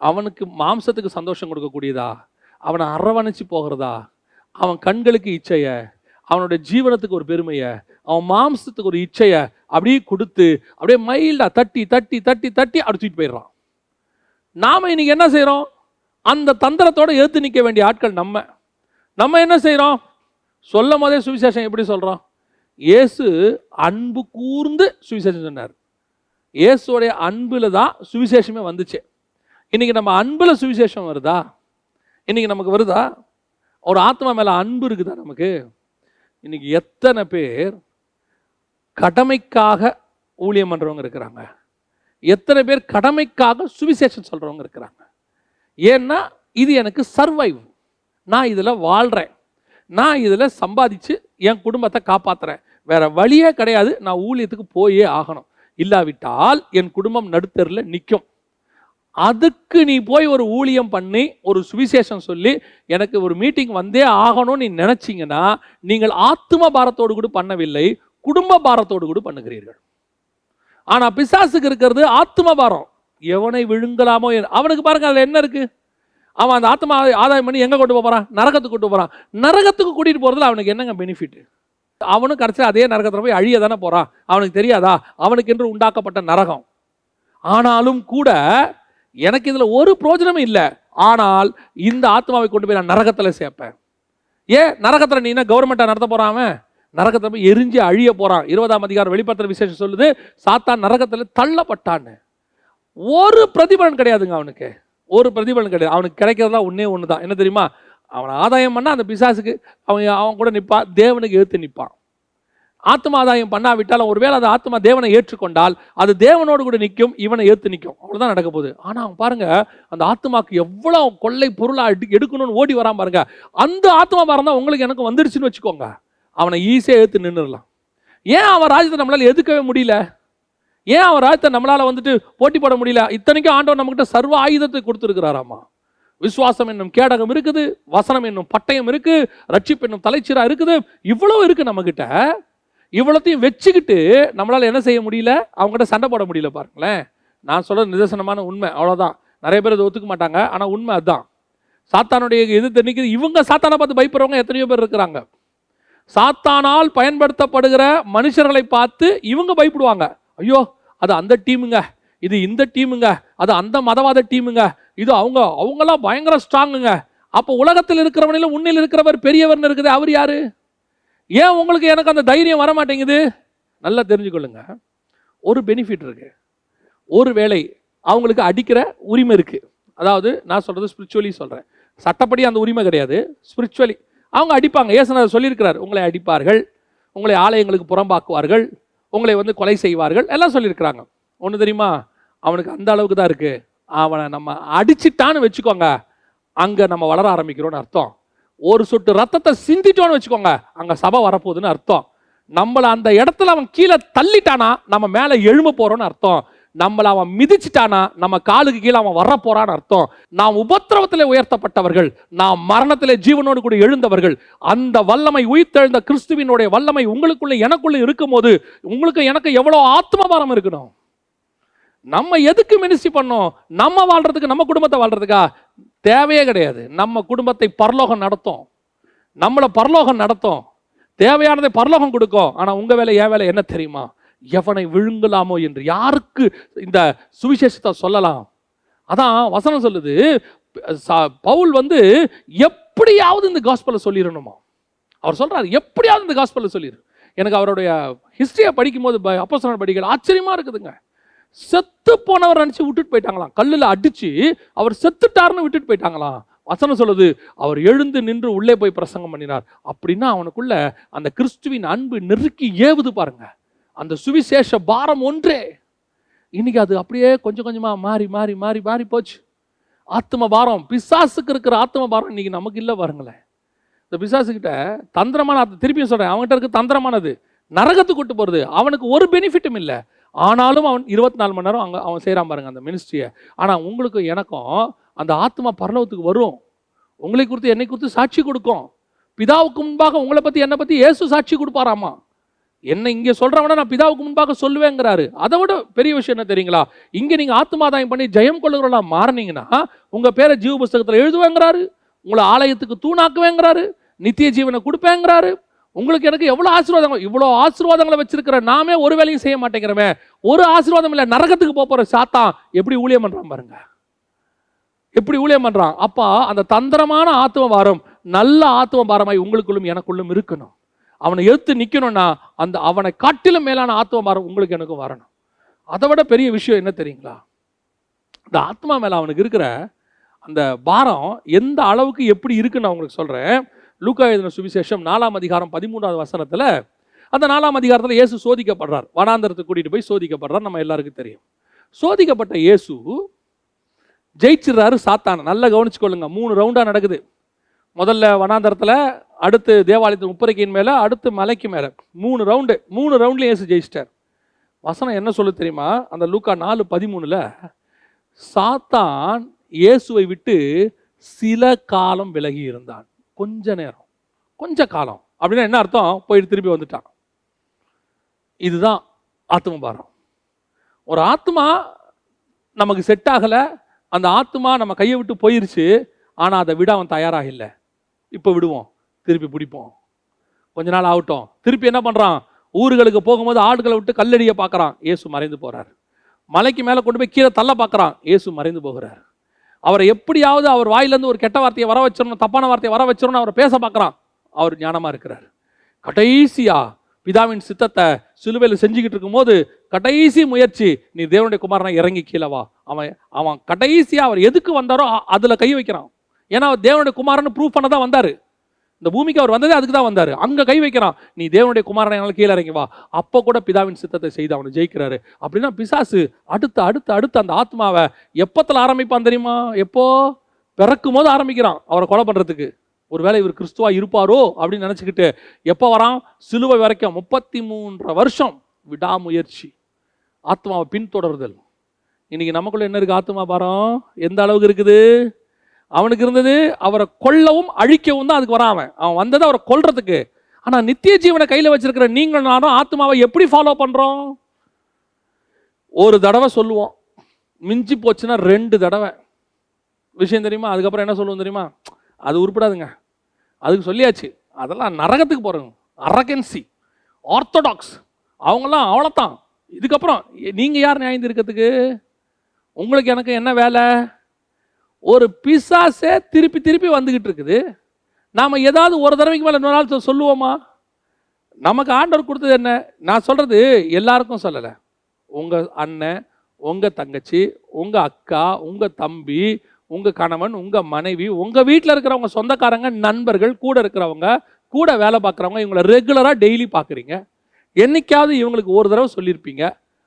அவனுக்கு மாம்சத்துக்கு சந்தோஷம் கொடுக்கக்கூடியதா? அவனை அரவணைச்சு போகிறதா? அவன் கண்களுக்கு இச்சைய? அவனோட ஜீவனத்துக்கு ஒரு பெருமையை? அவன் மாம்சத்துக்கு ஒரு இச்சைய அப்படியே கொடுத்து அப்படியே மைல்டா தட்டி தட்டி தட்டி தட்டி அடிச்சுட்டு போயிடுறான். நாம் இன்னைக்கு என்ன செய்கிறோம் அந்த தந்திரத்தோடு எடுத்து நிற்க வேண்டிய ஆட்கள் நம்ம. நம்ம என்ன செய்கிறோம் சொல்லும் போதே சுவிசேஷம் எப்படி சொல்கிறோம் இயேசு அன்பு கூர்ந்து சுவிசேஷம் சொன்னார். இயேசுடைய அன்பில் தான் சுவிசேஷமே வந்துச்சு. இன்றைக்கி நம்ம அன்பில் சுவிசேஷம் வருதா? இன்றைக்கி நமக்கு வருதா? ஒரு ஆத்மா மேலே அன்பு இருக்குதா நமக்கு? இன்றைக்கி எத்தனை பேர் கடமைக்காக ஊழியம் பண்ணுறவங்க இருக்கிறாங்க? எத்தனை பேர் கடமைக்காக சுவிசேஷம் சொல்கிறவங்க இருக்கிறாங்க? ஏன்னா இது எனக்கு சர்வைவ் நான் இதில் வாழ்கிறேன் நான் இதில் சம்பாதிச்சு என் குடும்பத்தை காப்பாத்துறேன். வேறு வழியே கிடையாது. நான் ஊழியத்துக்கு போயே ஆகணும். இல்லாவிட்டால் என் குடும்பம் நடுத்தரில் நிற்கும் அதுக்கு நீ போய் ஒரு ஊழியம் பண்ணி ஒரு சுவிசேஷம் சொல்லி எனக்கு ஒரு மீட்டிங் வந்தே ஆகணும்னு நீ நினச்சிங்கன்னா நீங்கள் ஆத்ம பாரத்தோடு கூட பண்ணவில்லை குடும்ப பாரத்தோடு கூட பண்ணுகிறீர்கள். ஆனால் பிசாசுக்கு இருக்கிறது ஆத்ம பாரம். எவனை விழுங்கலாமோ அவனுக்கு பாருங்க அதில் என்ன இருக்கு? அவன் அந்த ஆத்மா ஆதாயம் பண்ணி எங்கே கொண்டு போகிறான் நரகத்துக்கு கொண்டு போகிறான் நரகத்துக்கு கூட்டிகிட்டு போகிறதுல அவனுக்கு என்னங்க பெனிஃபிட் அவனும் கடைசியில் அதே நரகத்தில் போய் அழிய தானே போறான்? அவனுக்கு தெரியாதா? அவனுக்கு என்று உண்டாக்கப்பட்ட நரகம். ஆனாலும் கூட எனக்கு இதில் ஒரு பிரோஜனமும் இல்லை. ஆனால் இந்த ஆத்மாவை கொண்டு போய் நான் நரகத்துல சேர்ப்பேன். ஏன்? நரகத்தில் நீ என்ன கவர்மெண்ட்டா நடத்த போறான் நரகத்தில் போய் எரிஞ்சு அழிய போறான். இருபதாம் அதிகாரம் வெளிப்படுத்துற விசேஷம் சொல்லுது சாத்தான் நரகத்தில் தள்ளப்பட்டான்னு ஒரு பிரதிபலன் கிடையாதுங்க அவனுக்கு. ஒரு பிரதிபலன் கிடையாது. அவனுக்கு கிடைக்கிறதா ஒன்றே ஒன்று தான் என்ன தெரியுமா? அவனை ஆதாயம் பண்ணால் அந்த பிசாசுக்கு அவன் அவன் கூட நிற்பான் தேவனுக்கு எழுத்து நிற்பான் ஆத்மா ஆதாயம் பண்ணாவிட்டால் ஒருவேளை அந்த ஆத்மா தேவனை ஏற்றுக்கொண்டால் அது தேவனோடு கூட நிற்கும் இவனை ஏற்று நிற்கும். அவ்வளோதான் நடக்க போகுது. ஆனால் அவன் பாருங்க அந்த ஆத்மாக்கு எவ்வளோ கொள்ளை பொருளாக எடு- எடுக்கணும்னு ஓடி வரான் பாருங்க. அந்த ஆத்மா பாரம் தான் உங்களுக்கு எனக்கு வந்துருச்சுன்னு வச்சுக்கோங்க. அவனை ஈஸியாக ஏற்று நின்றுடலாம் ஏன் அவன் ராஜ்யத்தை நம்மளால் எதுக்கவே முடியல? ஏன் அவன் ராஜ்யத்தை நம்மளால் வந்துட்டு போட்டி போட முடியல? இத்தனைக்கும் ஆண்டவன் நம்மகிட்ட சர்வ ஆயுதத்தை கொடுத்துருக்கிறாராமா? விசுவாசம் என்னும் கேடகம் இருக்குது வசனம் என்னும் பட்டயம் இருக்கு ரட்சிப்பு என்னும் தலைச்சீரா இருக்குது இவ்வளவு இருக்கு நம்மகிட்ட. இவ்வளோத்தையும் வச்சுக்கிட்டு நம்மளால் என்ன செய்ய முடியல? அவங்ககிட்ட சண்டை போட முடியல பாருங்களேன். நான் சொல்கிற நிதர்சனமான உண்மை அவ்வளோதான் நிறைய பேர் அதை ஒத்துக்க மாட்டாங்க ஆனால் உண்மை அதுதான். சாத்தானுடைய இது தெரிவிக்குது இவங்க சாத்தானை பார்த்து பயப்படுறவங்க எத்தனையோ பேர் இருக்கிறாங்க. சாத்தானால் பயன்படுத்தப்படுகிற மனுஷர்களை பார்த்து இவங்க பயப்படுவாங்க. ஐயோ அது அந்த டீமுங்க. இது இந்த டீமுங்க அது அந்த மதவாத டீமுங்க இது அவங்க அவங்கெல்லாம் பயங்கர ஸ்ட்ராங்குங்க. அப்போ உலகத்தில் இருக்கிறவனில உன்னில் இருக்கிறவர் பெரியவர்னு இருக்குது அவர் யாரு? ஏன் உங்களுக்கு எனக்கு அந்த தைரியம் வர மாட்டேங்குது நல்லா தெரிஞ்சுக்கொள்ளுங்க. ஒரு பெனிஃபிட் இருக்கு. ஒரு வேளை அவங்களுக்கு அடிக்கிற உரிமை இருக்கு. அதாவது நான் சொல்றது ஸ்பிரிச்சுவலி சொல்றேன். சட்டப்படி அந்த உரிமை கிடையாது. ஸ்பிரிச்சுவலி அவங்க அடிப்பாங்க. ஏசனர் சொல்லியிருக்கிறார் உங்களை அடிப்பார்கள் உங்களை ஆலயங்களுக்கு புறம்பாக்குவார்கள் உங்களை வந்து கொலை செய்வார்கள் எல்லாம் சொல்லியிருக்கிறாங்க. ஒன்று தெரியுமா? அவனுக்கு அந்த அளவுக்கு தான் இருக்குது அவனை நம்ம அடிச்சிட்டான்னு வச்சுக்கோங்க. அங்கே நம்ம வளர ஆரம்பிக்கிறோன்னு அர்த்தம். ஒரு சொட்டு ரத்தத்தை சிந்திட்டோன்னு வச்சுக்கோங்க. அங்கே சபை வரப்போகுதுன்னு அர்த்தம். நம்மளை அந்த இடத்துல அவன் கீழே தள்ளிட்டானா நம்ம மேலே எழும்ப போகிறோன்னு அர்த்தம். நம்மளை அவன் மிதிச்சிட்டானா நம்ம காலுக்கு கீழே அவன் வர போறான்னு அர்த்தம். நாம் உபத்திரவத்தில் உயர்த்தப்பட்டவர்கள் நாம் மரணத்தில் ஜீவனோடு கூட எழுந்தவர்கள் அந்த வல்லமை உயிர்த்தெழுந்த கிறிஸ்துவினுடைய வல்லமை உங்களுக்குள்ள எனக்குள்ள இருக்கும்போது உங்களுக்கு எனக்கு எவ்வளோ ஆத்மபாரம் இருக்கணும்? நம்ம எதுக்கு மினிஸ்ட்ரி பண்ணோம்? நம்ம வாழ்கிறதுக்கு நம்ம குடும்பத்தை வாழ்கிறதுக்கா தேவையே கிடையாது. நம்ம குடும்பத்தை பரலோகம் நடத்தும். நம்மளை பரலோகம் நடத்தும். தேவையானதை பரலோகம் கொடுக்கும். ஆனால் உங்கள் வேலை என் வேலை என்ன தெரியுமா? எவனை விழுங்கலாமோ என்று. யாருக்கு இந்த சுவிசேஷத்தை சொல்லலாம்? அதான் வசனம் சொல்லுது ச- பவுல் வந்து எப்படியாவது இந்த காஸ்பலில் சொல்லிடணுமா? அவர் சொல்கிறார் எப்படியாவது இந்த காஸ்பலில் சொல்லிடு. எனக்கு அவருடைய ஹிஸ்ட்ரியை படிக்கும்போது அப்போ படிக்கல. ஆச்சரியமாக இருக்குதுங்க. செத்து போனவர் நினச்சி விட்டுட்டு போயிட்டாங்களாம். கல்லில் அடிச்சு அவர் செத்துட்டாருன்னு விட்டுட்டு போயிட்டாங்களாம். வசனம் சொல்லுது அவர் எழுந்து நின்று உள்ளே போய் பிரசங்கம் பண்ணினார். அப்படின்னா அவனுக்குள்ள அந்த கிறிஸ்துவின் அன்பு நெருக்கி ஏவுது பாருங்க. அந்த சுவிசேஷ பாரம் ஒன்றே. இன்னைக்கு அது அப்படியே கொஞ்சம் கொஞ்சமாக மாறி மாறி மாறி மாறி போச்சு. ஆத்ம பாரம் பிசாசுக்கு இருக்கிற ஆத்ம பாரம் இன்னைக்கு நமக்கு இல்லை பாருங்களேன். இந்த பிசாசுக்கிட்ட தந்திரமான திருப்பியும் சொல்கிறேன் அவன்கிட்ட இருக்கு தந்திரமானது. நரகத்துக்கு கூட்டு போகிறது அவனுக்கு ஒரு பெனிஃபிட்டும் இல்லை. ஆனாலும் அவன் இருபத்தி நாலு மணி நேரம் அங்கே அவன் செய்கிறான் பாருங்க அந்த மினிஸ்ட்ரியை ஆனால் உங்களுக்கு எனக்கும் அந்த ஆத்மா பரலவத்துக்கு வரும். உங்களை குறித்து என்னை குறித்து சாட்சி கொடுக்கும். பிதாவுக்கு முன்பாக உங்களை பற்றி என்னை பற்றி ஏசு சாட்சி கொடுப்பாராமா? என்ன இங்கே சொல்றவன நான் பிதாவுக்கு முன்பாக சொல்லுவேங்கிறாரு. அதை விட பெரிய விஷயம் என்ன தெரியுங்களா? இங்கே நீங்கள் ஆத்மாதாயம் பண்ணி ஜெயம் கொள்ளுகிறவளா மாறினீங்கன்னா உங்கள் பேரை ஜீவ புஸ்தகத்தில் எழுதுவேங்கிறாரு. உங்களை ஆலயத்துக்கு தூணாக்குவேங்கிறாரு. நித்திய ஜீவனை கொடுப்பேங்கிறாரு. உங்களுக்கு எனக்கு எவ்வளோ ஆசீர்வாதங்கள் இவ்வளோ ஆசீர்வாதங்களை வச்சிருக்கிற நாமே ஒரு வேலையும் செய்ய மாட்டேங்கிறமே. ஒரு ஆசீர்வாதம் இல்லை நரகத்துக்கு போக போகிற சாத்தான் எப்படி ஊழியம் பண்ணுறான் பாருங்க. எப்படி ஊழியம் பண்ணுறான் அப்பா அந்த தந்திரமான ஆத்துவ வாரம் நல்ல ஆத்துவ பாரமாய் உங்களுக்குள்ளும் எனக்குள்ளும் இருக்கணும். அவனை எடுத்து நிற்கணும்னா அந்த அவனை காட்டிலும் மேலான ஆத்துவ பாரம் உங்களுக்கு எனக்கும் வரணும். அதை விட பெரிய விஷயம் என்ன தெரியுங்களா? இந்த ஆத்மா மேலே அவனுக்கு இருக்கிற அந்த பாரம் எந்த அளவுக்கு எப்படி இருக்குன்னு நான் உங்களுக்கு சொல்கிறேன் லூக்கா எழுதின சுவிசேஷம் நாலாம் அதிகாரம் பதிமூணாவது வசனத்தில் அந்த நாலாம் அதிகாரத்தில் இயேசு சோதிக்கப்படுறார். வனாந்தரத்தை கூட்டிகிட்டு போய் சோதிக்கப்படுறார். நம்ம எல்லாருக்கும் தெரியும். சோதிக்கப்பட்ட இயேசு ஜெயிச்சிடுறாரு சாத்தான. நல்லா கவனிச்சுக்கொள்ளுங்க. மூணு ரவுண்டாக நடக்குது. முதல்ல வனாந்தரத்தில் அடுத்து தேவாலயத்து முப்பரைக்கின் மேலே அடுத்து மலைக்கு மேலே. மூணு ரவுண்டு மூணு ரவுண்டில் இயேசு ஜெயிச்சிட்டார். வசனம் என்ன சொல்லு தெரியுமா? அந்த லூக்கா நாலு பதிமூணில் சாத்தான் இயேசுவை விட்டு சில காலம் விலகி இருந்தான். கொஞ்ச நேரம் கொஞ்ச காலம் அப்படின்னா என்ன அர்த்தம்? போயிட்டு திருப்பி வந்துட்டான். இதுதான் ஆத்ம பாரம். ஒரு ஆத்மா நமக்கு செட் ஆகலை அந்த ஆத்மா நம்ம கையை விட்டு போயிருச்சு ஆனால் அதை விட அவன் தயாராக இல்லை. இப்போ விடுவோம் திருப்பி பிடிப்போம். கொஞ்ச நாள் ஆகட்டும். திருப்பி என்ன பண்ணுறான் ஊர்களுக்கு போகும்போது ஆடுகளை விட்டு கல்லடியை பார்க்குறான். இயேசு மறைந்து போகிறார் மலைக்கு மேலே கொண்டு போய் கீழே தள்ள பார்க்குறான். இயேசு மறைந்து போகிறார். அவரை எப்படியாவது அவர் வாயிலேருந்து ஒரு கெட்ட வார்த்தையை வர வச்சிடணும் தப்பான வார்த்தையை வர வச்சிடணும் அவரை பேச பார்க்குறான். அவர் ஞானமாக இருக்கிறார். கடைசியாக பிதாவின் சித்தத்தை சிலுவையில் செஞ்சுக்கிட்டு இருக்கும்போது கடைசி முயற்சி நீ தேவனுடைய குமாரனை இறங்கி கீழே வா. அவன் அவன் கடைசியாக அவர் எதுக்கு வந்தாரோ அதில் கை வைக்கிறான். ஏன்னா அவர் தேவனுடைய குமாரன்னு ப்ரூவ் பண்ண தான் வந்தார். இந்த பூமிக்கு அவர் வந்ததே அதுக்கு தான் வந்தார். அங்கே கை வைக்கிறான். நீ தேவனுடைய குமாரனால் கீழே இறங்கி வா. அப்போ கூட பிதாவின் சித்தத்தை செய்து அவனை ஜெயிக்கிறாரு. அப்படின்னா பிசாசு அடுத்து அடுத்து அடுத்து அந்த ஆத்மாவை எப்பத்தில் ஆரம்பிப்பான் தெரியுமா? எப்போ? பிறக்கும் போது ஆரம்பிக்கிறான் அவரை கொலை பண்ணுறதுக்கு ஒருவேளை இவர் கிறிஸ்துவா இருப்பாரோ அப்படின்னு நினச்சிக்கிட்டு எப்போ வரான்? சிலுவை வரைக்கும் முப்பத்தி மூன்றரை வருஷம் விடாமுயற்சி. ஆத்மாவை பின்தொடர்தல். இன்னைக்கு நமக்குள்ள என்ன இருக்கு? ஆத்மா பாரம்? எந்த அளவுக்கு இருக்குது? அவனுக்கு இருந்தது அவரை கொல்லவும் அழிக்கவும் தான் அதுக்கு வரான் அவன். அவன் வந்தது அவரை கொல்றதுக்கு. ஆனால் நித்திய ஜீவனை கையில் வச்சிருக்கிற நீங்கள் நானும் ஆத்மாவை எப்படி ஃபாலோ பண்ணுறோம் ஒரு தடவை சொல்லுவோம். மிஞ்சி போச்சுன்னா ரெண்டு தடவை. விஷயம் தெரியுமா? அதுக்கப்புறம் என்ன சொல்லுவோம் தெரியுமா? அது உருப்படாதுங்க. அதுக்கு சொல்லியாச்சு. அதெல்லாம் நரகத்துக்கு போகிறோங்க அரகன்சி ஆர்த்தடாக்ஸ் அவங்களாம் அவ்வளோத்தான் இதுக்கப்புறம் நீங்கள் யார் நியாயம் இருக்கிறதுக்கு உங்களுக்கு எனக்கு என்ன வேலை? ஒரு பிசாசே திருப்பி திருப்பி வந்துக்கிட்டு இருக்குது. நாம் ஏதாவது ஒரு தடவைக்கு மேலே இன்னொரு நாள் சொல்லுவோமா? நமக்கு ஆண்டவர் கொடுத்தது என்ன? நான் சொல்கிறது எல்லாருக்கும் சொல்லலை. உங்கள் அண்ணன் உங்கள் தங்கச்சி உங்கள் அக்கா உங்கள் தம்பி உங்கள் கணவன் உங்கள் மனைவி உங்கள் வீட்டில் இருக்கிறவங்க சொந்தக்காரங்க நண்பர்கள் கூட இருக்கிறவங்க கூட வேலை பார்க்குறவங்க இவங்களை ரெகுலராக டெய்லி பார்க்குறீங்க. என்னைக்காவது இவங்களுக்கு ஒரு தடவை சொல்லியிருப்பீங்க.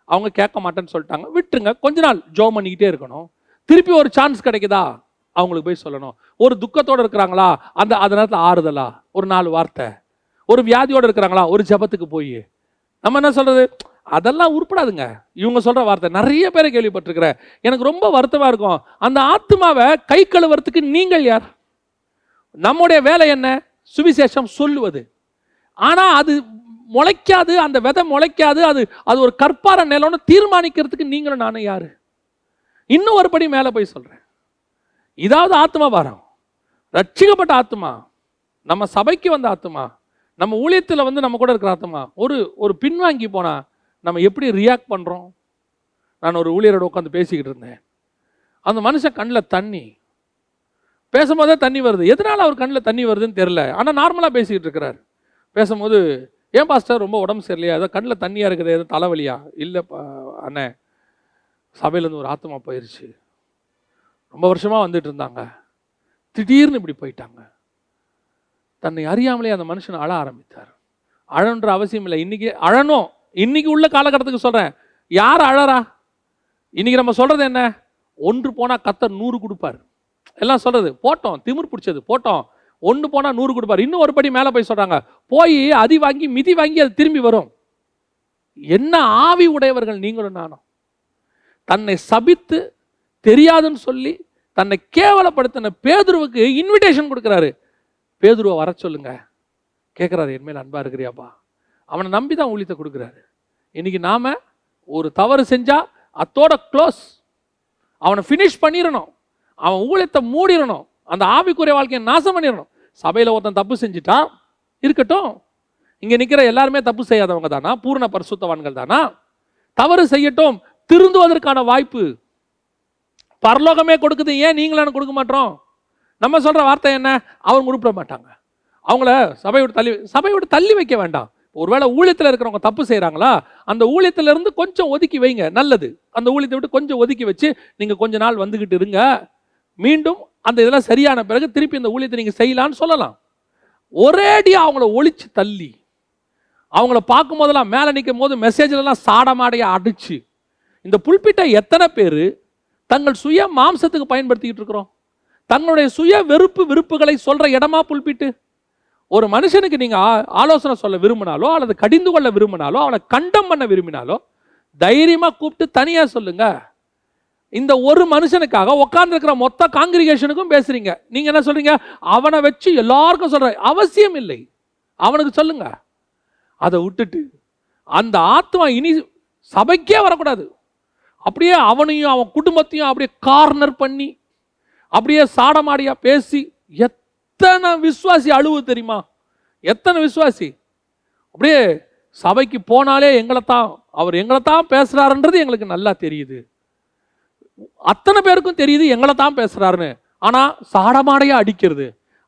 அவங்க கேட்க மாட்டேன்னு சொல்லிட்டாங்க. விட்டுருங்க. கொஞ்ச நாள் ஜோ பண்ணிக்கிட்டே இருக்கணும். திருப்பி ஒரு சான்ஸ் கிடைக்குதா? அவங்களுக்கு போய் சொல்லணும். ஒரு துக்கத்தோடு இருக்கிறாங்களா? அந்த அந்த நேரத்தில் ஆறுதலா? ஒரு நாலு வார்த்தை. ஒரு வியாதியோடு இருக்கிறாங்களா? ஒரு ஜெபத்துக்கு போய். நம்ம என்ன சொல்கிறது அதெல்லாம் உருப்படாதுங்க. இவங்க சொல்கிற வார்த்தை. நிறைய பேரை கேள்விப்பட்டிருக்கிறேன் எனக்கு ரொம்ப வருத்தமாக இருக்கும். அந்த ஆத்மாவை கை கழுவுறதுக்கு நீங்கள் யார்? நம்முடைய வேலை என்ன? சுவிசேஷம் சொல்லுவது. ஆனால் அது முளைக்காது அந்த விதை முளைக்காது அது அது ஒரு கற்பார நிலம்னு தீர்மானிக்கிறதுக்கு நீங்களும் நானும் யார்? இன்னும் ஒரு படி மேலே போய் சொல்கிறேன் இதாவது ஆத்மா பாரம் ரட்சிக்கப்பட்ட ஆத்மா நம்ம சபைக்கு வந்த ஆத்மா நம்ம ஊழியத்தில் வந்து நம்ம கூட இருக்கிற ஆத்மா ஒரு ஒரு பின்வாங்கி போனால் நம்ம எப்படி ரியாக்ட் பண்ணுறோம் நான் ஒரு ஊழியரோட உட்காந்து பேசிக்கிட்டு இருந்தேன். அந்த மனுஷன் கண்ணில் தண்ணி. பேசும்போதே தண்ணி வருது. எதனால் அவர் கண்ணில் தண்ணி வருதுன்னு தெரில ஆனால் நார்மலாக பேசிக்கிட்டு இருக்கிறார். பேசும்போது ஏன் பாஸ்டர் ரொம்ப உடம்பு சரியில்லையா? ஏதோ கண்ணில் தண்ணியாக இருக்குது ஏதோ தலைவலியா? இல்லை அண்ணே. சபையிலேருந்து ஒரு ஆத்மா போயிருச்சு. ரொம்ப வருஷமாக வந்துட்டு இருந்தாங்க. திடீர்னு இப்படி போயிட்டாங்க. தன்னை அறியாமலே அந்த மனுஷன் அழ ஆரம்பித்தார். அழன்ற அவசியம் இல்லை. இன்றைக்கி அழணும். இன்றைக்கி உள்ள காலகட்டத்துக்கு சொல்கிறேன் யார் அழறா? இன்றைக்கி நம்ம சொல்கிறது என்ன? ஒன்று போனால் கத்தர் நூறு கொடுப்பார். எல்லாம் சொல்கிறது போட்டோம். திமிர் பிடிச்சது போட்டோம். ஒன்று போனால் நூறு கொடுப்பார். இன்னும் ஒரு படி மேலே போய் சொல்கிறாங்க போய் அதி வாங்கி மிதி வாங்கி அது திரும்பி வரும். என்ன ஆவி உடையவர்கள் நீங்களும் நானும். தன்னை சபித்து தெரியாதுன்னு சொல்லி தன்னை கேவலப்படுத்தின பேதுருவுக்கு இன்விடேஷன் கொடுக்குறாரு. பேதுருவை வர சொல்லுங்க. கேட்குறாரு என்மேல் அன்பாக இருக்கிறியாப்பா. அவனை நம்பி தான் ஊழியத்தை கொடுக்குறாரு. இன்னைக்கு நாம் ஒரு தவறு செஞ்சால் அத்தோட க்ளோஸ் அவனை ஃபினிஷ் பண்ணிடணும் அவன் ஊழியத்தை மூடிடணும் அந்த ஆவிக்குரிய வாழ்க்கையை நாசம் பண்ணிடணும் சபையில் ஒருத்தன் தப்பு செஞ்சுட்டான் இருக்கட்டும். இங்கே நிற்கிற எல்லாருமே தப்பு செய்யாதவங்க தானா? பூர்ண பரிசுத்தவான்கள் தானா? தவறு செய்யட்டும். திருந்துவதற்கான வாய்ப்பு. பரலோகமே கொடுக்குது ஏன் நீங்களும் கொடுக்க மாட்டோம்? நம்ம சொல்கிற வார்த்தை என்ன? அவங்க உருப்பிட மாட்டாங்க. அவங்கள சபையை விட்டு தள்ளி சபையை விட்டு தள்ளி வைக்க வேண்டாம். ஒருவேளை ஊழியத்தில் இருக்கிறவங்க தப்பு செய்கிறாங்களா அந்த ஊழியத்திலேருந்து கொஞ்சம் ஒதுக்கி வைங்க நல்லது. அந்த ஊழியத்தை விட்டு கொஞ்சம் ஒதுக்கி வச்சு நீங்கள் கொஞ்ச நாள் வந்துக்கிட்டு இருங்க. மீண்டும் அந்த இதெல்லாம் சரியான பிறகு திருப்பி இந்த ஊழியத்தை நீங்கள் செய்யலான்னு சொல்லலாம். ஒரேடியாக அவங்கள ஒழிச்சு தள்ளி அவங்கள பார்க்கும் போதெல்லாம் மேலே நிற்கும் போது மெசேஜ்லலாம் சாடமாடையாக அடிச்சு இந்த புல்பிட்டை எத்தனை பேர் தங்கள் சுய மாம்சத்துக்கு பயன்படுத்திக்கிட்டு இருக்கிறோம்? தங்களுடைய சுய வெறுப்பு விருப்புகளை சொல்கிற இடமா புல்பிட்டு? ஒரு மனுஷனுக்கு நீங்கள் ஆ- ஆலோசனை சொல்ல விரும்பினாலோ அல்லது கடிந்து கொள்ள விரும்பினாலோ அவனை கண்டம் பண்ண விரும்பினாலோ தைரியமாக கூப்பிட்டு தனியாக சொல்லுங்க. இந்த ஒரு மனுஷனுக்காக உட்கார்ந்துருக்கிற மொத்த காங்கிரிகேஷனுக்கும் பேசுறீங்க. நீங்கள் என்ன சொல்றீங்க? அவனை வச்சு எல்லாருக்கும் சொல்ற அவசியம் இல்லை. அவனுக்கு சொல்லுங்க. அதை விட்டுட்டு அந்த ஆத்மா இனி சபைக்கே வரக்கூடாது. அப்படியே அவனையும் அவன் குடும்பத்தையும் அப்படியே கார்னர் பண்ணி அப்படியே சாடமாடியா பேசி எத்தனை விசுவாசி அழுவு தெரியுமா? எத்தனை விசுவாசி? அப்படியே சபைக்கு போனாலே எங்களை தான் அவர் எங்களை தான் பேசுகிறாருன்றது எங்களுக்கு நல்லா தெரியுது. அத்தனை பேருக்கும் தெரியுது எங்களை தான் பேசுகிறாருன்னு ஆனால் சாடமாடையாக அடிக்கிறது.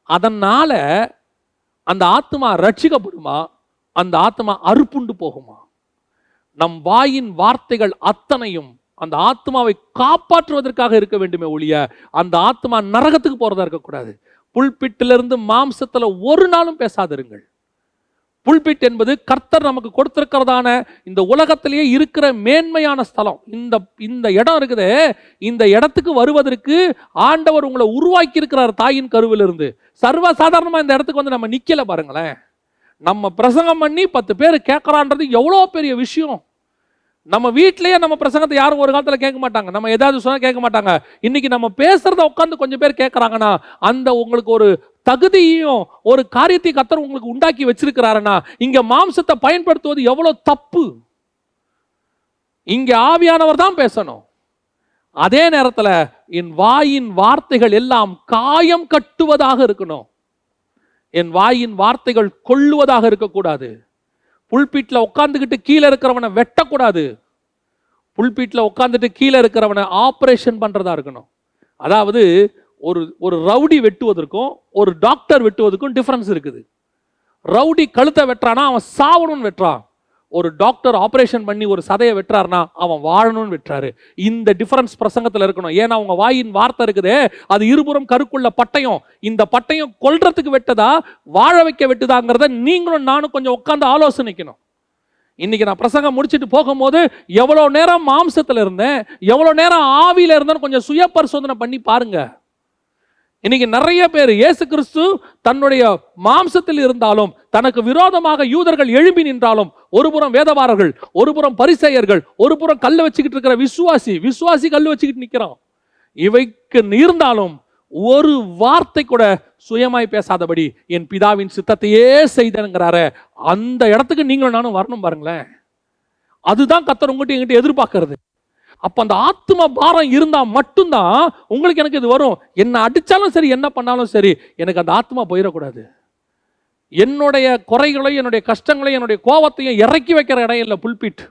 அதனால் அந்த ஆத்மா ரட்சிக்கப்படுமா? அந்த ஆத்மா அறுப்புண்டு போகுமா? நம் வாயின் வார்த்தைகள் அத்தனையும் அந்த ஆத்மாவை காப்பாற்றுவதற்காக இருக்க வேண்டுமே ஒழிய அந்த ஆத்மா நரகத்துக்கு போகிறதா இருக்கக்கூடாது. புல்பிட்டிலிருந்து மாம்சத்தில் ஒரு நாளும் பேசாதிருங்கள். புல்பிட் என்பது கர்த்தர் நமக்கு கொடுத்திருக்கிறதான இந்த உலகத்திலேயே இருக்கிற மேன்மையான ஸ்தலம். இந்த இந்த இடம் இருக்குது. இந்த இடத்துக்கு வருவதற்கு ஆண்டவர் உங்களை உருவாக்கி இருக்கிறார் தாயின் கருவிலிருந்து. சர்வசாதாரணமாக இந்த இடத்துக்கு வந்து நம்ம நிற்கலை பாருங்களேன். நம்ம பிரசங்கம் பண்ணி பத்து பேர் கேட்குறான்றது எவ்வளோ பெரிய விஷயம். நம்ம வீட்டிலேயே நம்ம பிரசங்கத்தை யாரும் ஒரு காலத்தில் கேட்க மாட்டாங்க. நம்ம ஏதாவது சொன்னால் கேட்க மாட்டாங்க. இன்னைக்கு நம்ம பேசுறத உட்காந்து கொஞ்சம் பேர் கேட்குறாங்கன்னா அந்த உங்களுக்கு ஒரு தகுதியையும் ஒரு காரியத்தை கத்தர் உங்களுக்கு உண்டாக்கி வச்சிருக்கிறாருன்னா இங்க மாம்சத்தை பயன்படுத்துவது எவ்வளோ தப்பு? இங்க ஆவியானவர் தான் பேசணும். அதே நேரத்தில் என் வாயின் வார்த்தைகள் எல்லாம் காயம் கட்டுவதாக இருக்கணும். என் வாயின் வார்த்தைகள் கொள்ளுவதாக இருக்கக்கூடாது. புல்பீட்டில் உட்காந்துக்கிட்டு கீழே இருக்கிறவனை வெட்டக்கூடாது. புல்பீட்டில் உட்காந்துட்டு கீழே இருக்கிறவனை ஆப்ரேஷன் பண்ணுறதா இருக்கணும். அதாவது ஒரு ஒரு ரவுடி வெட்டுவதற்கும் ஒரு டாக்டர் வெட்டுவதற்கும் டிஃப்ரென்ஸ் இருக்குது. ரவுடி கழுத்தை வெட்டுறானா அவன் சாவணும்னு வெட்டுறான். ஒரு டாக்டர் ஆப்ரேஷன் பண்ணி ஒரு சதையை வெட்டுறாருனா அவன் வாழணும்னு வெட்டுறாரு. இந்த டிஃபரன்ஸ் பிரசங்கத்தில் இருக்கணும். ஏன்னா அவங்க வாயின் வார்த்தை இருக்குது அது இருபுறம் கருக்குள்ள பட்டயம். இந்த பட்டயம் கொல்றதுக்கு வெட்டதா வாழ வைக்க வெட்டுதாங்கிறத நீங்களும் நானும் கொஞ்சம் உட்காந்து ஆலோசனைக்கணும். இன்னைக்கு நான் பிரசங்கம் முடிச்சுட்டு போகும்போது எவ்வளோ நேரம் மாம்சத்தில் இருந்தேன் எவ்வளோ நேரம் ஆவியில் இருந்தேன்னு கொஞ்சம் சுய பரிசோதனை பண்ணி பாருங்கள் இன்னைக்கு நிறைய பேர் இயேசு கிறிஸ்து தன்னுடைய மாம்சத்தில் இருந்தாலும் தனக்கு விரோதமாக யூதர்கள் எழும்பி நின்றாலும் ஒரு புறம் வேதவாரர்கள் ஒரு புறம் பரிசெயர்கள் ஒரு புறம் கல்ல வச்சுக்கிட்டு இருக்கிற விசுவாசி விசுவாசி கல்லு வச்சுக்கிட்டு நிற்கிறான் இவைக்கு இருந்தாலும் ஒரு வார்த்தை கூட சுயமாய் பேசாதபடி என் பிதாவின் சித்தத்தையே செய்தனுங்கிறாரு அந்த இடத்துக்கு நீங்களும் நானும் வரணும் பாருங்களேன். அதுதான் கத்தர் உங்ககிட்ட எங்கிட்ட எதிர்பார்க்கறது. அப்போ அந்த ஆத்ம பாரம் இருந்தால் மட்டும்தான் உங்களுக்கு எனக்கு இது வரும். என்ன அடித்தாலும் சரி என்ன பண்ணாலும் சரி எனக்கு அந்த ஆத்மா போயிடக்கூடாது. என்னுடைய குறைகளையும் என்னுடைய கஷ்டங்களையும் என்னுடைய கோபத்தையும் இறக்கி வைக்கிற இடம் இல்லை புல்பிட்.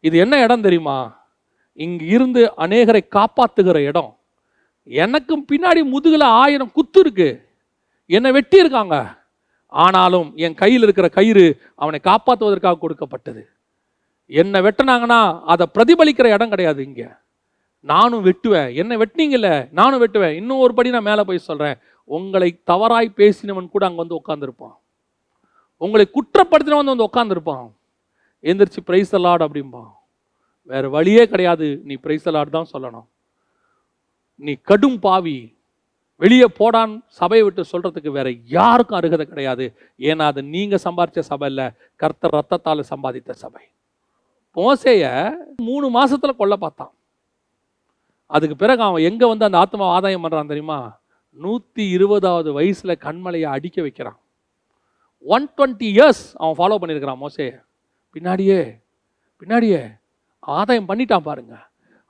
இது என்ன இடம் தெரியுமா? இங்க இருந்து அநேகரை காப்பாற்றுகிற இடம். எனக்கும் பின்னாடி முதுகில் ஆயிரம் குத்து இருக்கு. என்னை வெட்டி இருக்காங்க ஆனாலும் என் கையில் இருக்கிற கயிறு அவனை காப்பாற்றுவதற்காக கொடுக்கப்பட்டது. என்னை வெட்டினாங்கன்னா அதை பிரதிபலிக்கிற இடம் கிடையாது இங்கே. நானும் வெட்டுவேன். என்னை வெட்டினீங்கல்ல நானும் வெட்டுவேன். இன்னும் ஒரு படி நான் மேலே போய் சொல்கிறேன் உங்களை தவறாய் பேசினவன் கூட அங்கே வந்து உட்காந்துருப்பான் உங்களை குற்றப்படுத்தினவன் வந்து உட்காந்துருப்பான் எந்திரிச்சு பிரைஸ் அலாட் அப்படிம்பான். வேறு வழியே கிடையாது. நீ பிரைஸ் அலாட் தான் சொல்லணும். நீ கடும் பாவி. வெளியே போடான். சபையை விட்டு சொல்கிறதுக்கு வேற யாருக்கும் அருகதை கிடையாது. ஏன்னா அது நீங்கள் சம்பாதித்த சபை இல்லை கர்த்தர் ரத்தத்தால் சம்பாதித்த சபை. மோசைய மூணு மாதத்தில் கொல்ல பார்த்தான். அதுக்கு பிறகு அவன் எங்கே வந்து அந்த ஆத்மா ஆதாயம் பண்ணுறான் தெரியுமா? நூற்றி இருபதாவது வயசில் கண்மலையை அடிக்க வைக்கிறான். ஒன் டுவெண்ட்டி இயர்ஸ் அவன் ஃபாலோ பண்ணியிருக்கிறான் மோசையை. பின்னாடியே பின்னாடியே ஆதாயம் பண்ணிட்டான் பாருங்க.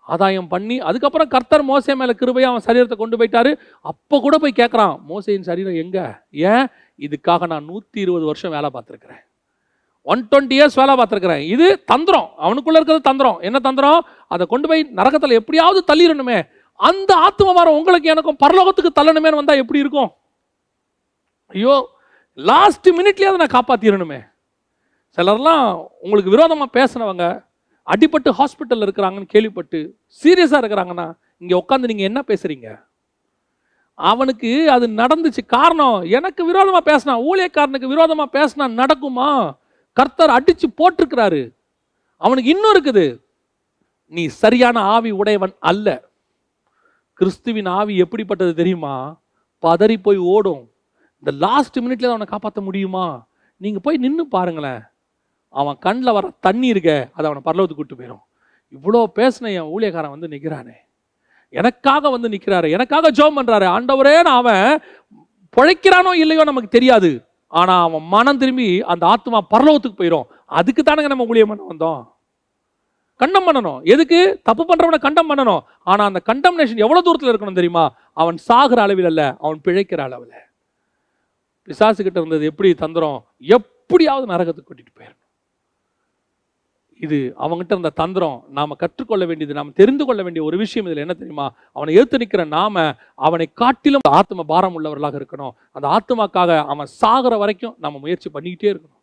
ஆதாயம் பண்ணி அதுக்கப்புறம் கர்த்தர் மோசை மேலே கிருபையாக அவன் சரீரத்தை கொண்டு போயிட்டாரு. அப்போ கூட போய் கேட்குறான் மோசையின் சரீரம் எங்கே? ஏன்? இதுக்காக நான் நூற்றி இருபது வருஷம் வேலை பார்த்துருக்குறேன். ஒன் டுவெண்ட்டி இயர்ஸ் வேலை பார்த்துருக்குறேன். இது தந்திரம். அவனுக்குள்ளே இருக்கிறது தந்திரம். என்ன தந்திரம்? அதை கொண்டு போய் நரகத்தில் எப்படியாவது தள்ளிடணுமே. அந்த ஆத்ம வாரம் உங்களுக்கு எனக்கும் பரலோகத்துக்கு தள்ளணுமேன்னு வந்தால் எப்படி இருக்கும்? ஐயோ லாஸ்ட் மினிட்லேயே அதை நான் காப்பாற்றிடணுமே சிலர்லாம் உங்களுக்கு விரோதமாக பேசினவங்க அடிப்பட்டு ஹாஸ்பிட்டலில் இருக்கிறாங்கன்னு கேள்விப்பட்டு சீரியஸாக இருக்கிறாங்கன்னா இங்கே உட்காந்து நீங்கள் என்ன பேசுகிறீங்க அவனுக்கு அது நடந்துச்சு. காரணம் எனக்கு விரோதமாக பேசினா ஊழியக்காரனுக்கு விரோதமாக பேசினா நடக்குமா? கர்த்தர் அடிச்சு போட்டிருக்கிறாரு. அவனுக்கு இன்னும் இருக்குது. நீ சரியான ஆவி உடையவன் அல்ல. கிறிஸ்துவின் ஆவி எப்படிப்பட்டது தெரியுமா? பதறி போய் ஓடும். இந்த லாஸ்ட் மினிட்ல அவனை காப்பாற்ற முடியுமா? நீங்க போய் நின்று பாருங்களேன். அவன் கண்ணில் வர தண்ணி இருக்க அதை அவனை பரலவத்துக்கு கூட்டு போயிடும் இவ்வளோ பேசின என் ஊழியக்காரன் வந்து நிற்கிறானே எனக்காக வந்து நிற்கிறாரு எனக்காக ஜோம் பண்ணுறாரு ஆண்டவரே நான் அவன் பிழைக்கிறானோ இல்லையோ நமக்கு தெரியாது. ஆனால் அவன் மனம் திரும்பி அந்த ஆத்மா பரலோகத்துக்கு போயிடும் அதுக்கு தானங்க நம்ம ஊழியம் பண்ண வந்தோம். கண்டம் பண்ணணும். எதுக்கு? தப்பு பண்ணுறவனை கண்டம் பண்ணணும். ஆனால் அந்த கண்டம்னேஷன் எவ்வளோ தூரத்தில் இருக்கணும் தெரியுமா? அவன் சாகிற அளவில் அல்ல அவன் பிழைக்கிற அளவில். பிசாசு கிட்ட இருந்தது எப்படி தந்துடும் எப்படியாவது நரகத்துக்கு கூட்டிகிட்டு போயிடணும் இது அவங்ககிட்ட இருந்த தந்திரம் நாம் கற்றுக்கொள்ள வேண்டியது நாம் தெரிந்து கொள்ள வேண்டிய ஒரு விஷயம் இதில் என்ன தெரியுமா? அவனை ஏற்று நிற்கிற நாம அவனை காட்டிலும் ஆத்ம பாரம் உள்ளவர்களாக இருக்கணும். அந்த ஆத்மாக்காக அவன் சாகிற வரைக்கும் நம்ம முயற்சி பண்ணிக்கிட்டே இருக்கணும்.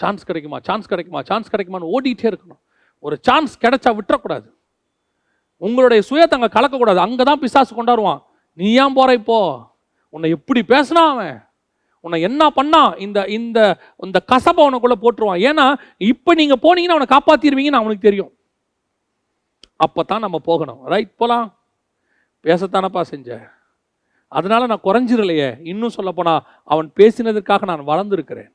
சான்ஸ் கிடைக்குமா? சான்ஸ் கிடைக்குமா? சான்ஸ் கிடைக்குமான்னு ஓடிக்கிட்டே இருக்கணும். ஒரு சான்ஸ் கிடைச்சா விட்டுறக்கூடாது. உங்களுடைய சுயத்தை அங்கே கலக்கக்கூடாது. அங்கே தான் பிசாசு கொண்டாடுவான். நீ ஏன் போகிற இப்போ? உன்னை எப்படி பேசினா அவன்? உன்னை என்ன பண்ணா இந்த இந்த இந்த கசப்பை உனக்குள்ள போட்டுருவான். ஏன்னா இப்போ நீங்க போனீங்கன்னா அவனை காப்பாத்திடுவீங்கன்னு அவனுக்கு தெரியும். அப்பதான் நம்ம போகணும். ரைட் போலாம். பேசத்தானப்பா செஞ்ச? அதனால நான் குறைஞ்சிடலையே. இன்னும் சொல்ல போனா அவன் பேசினதற்காக நான் வளர்ந்துருக்கிறேன்.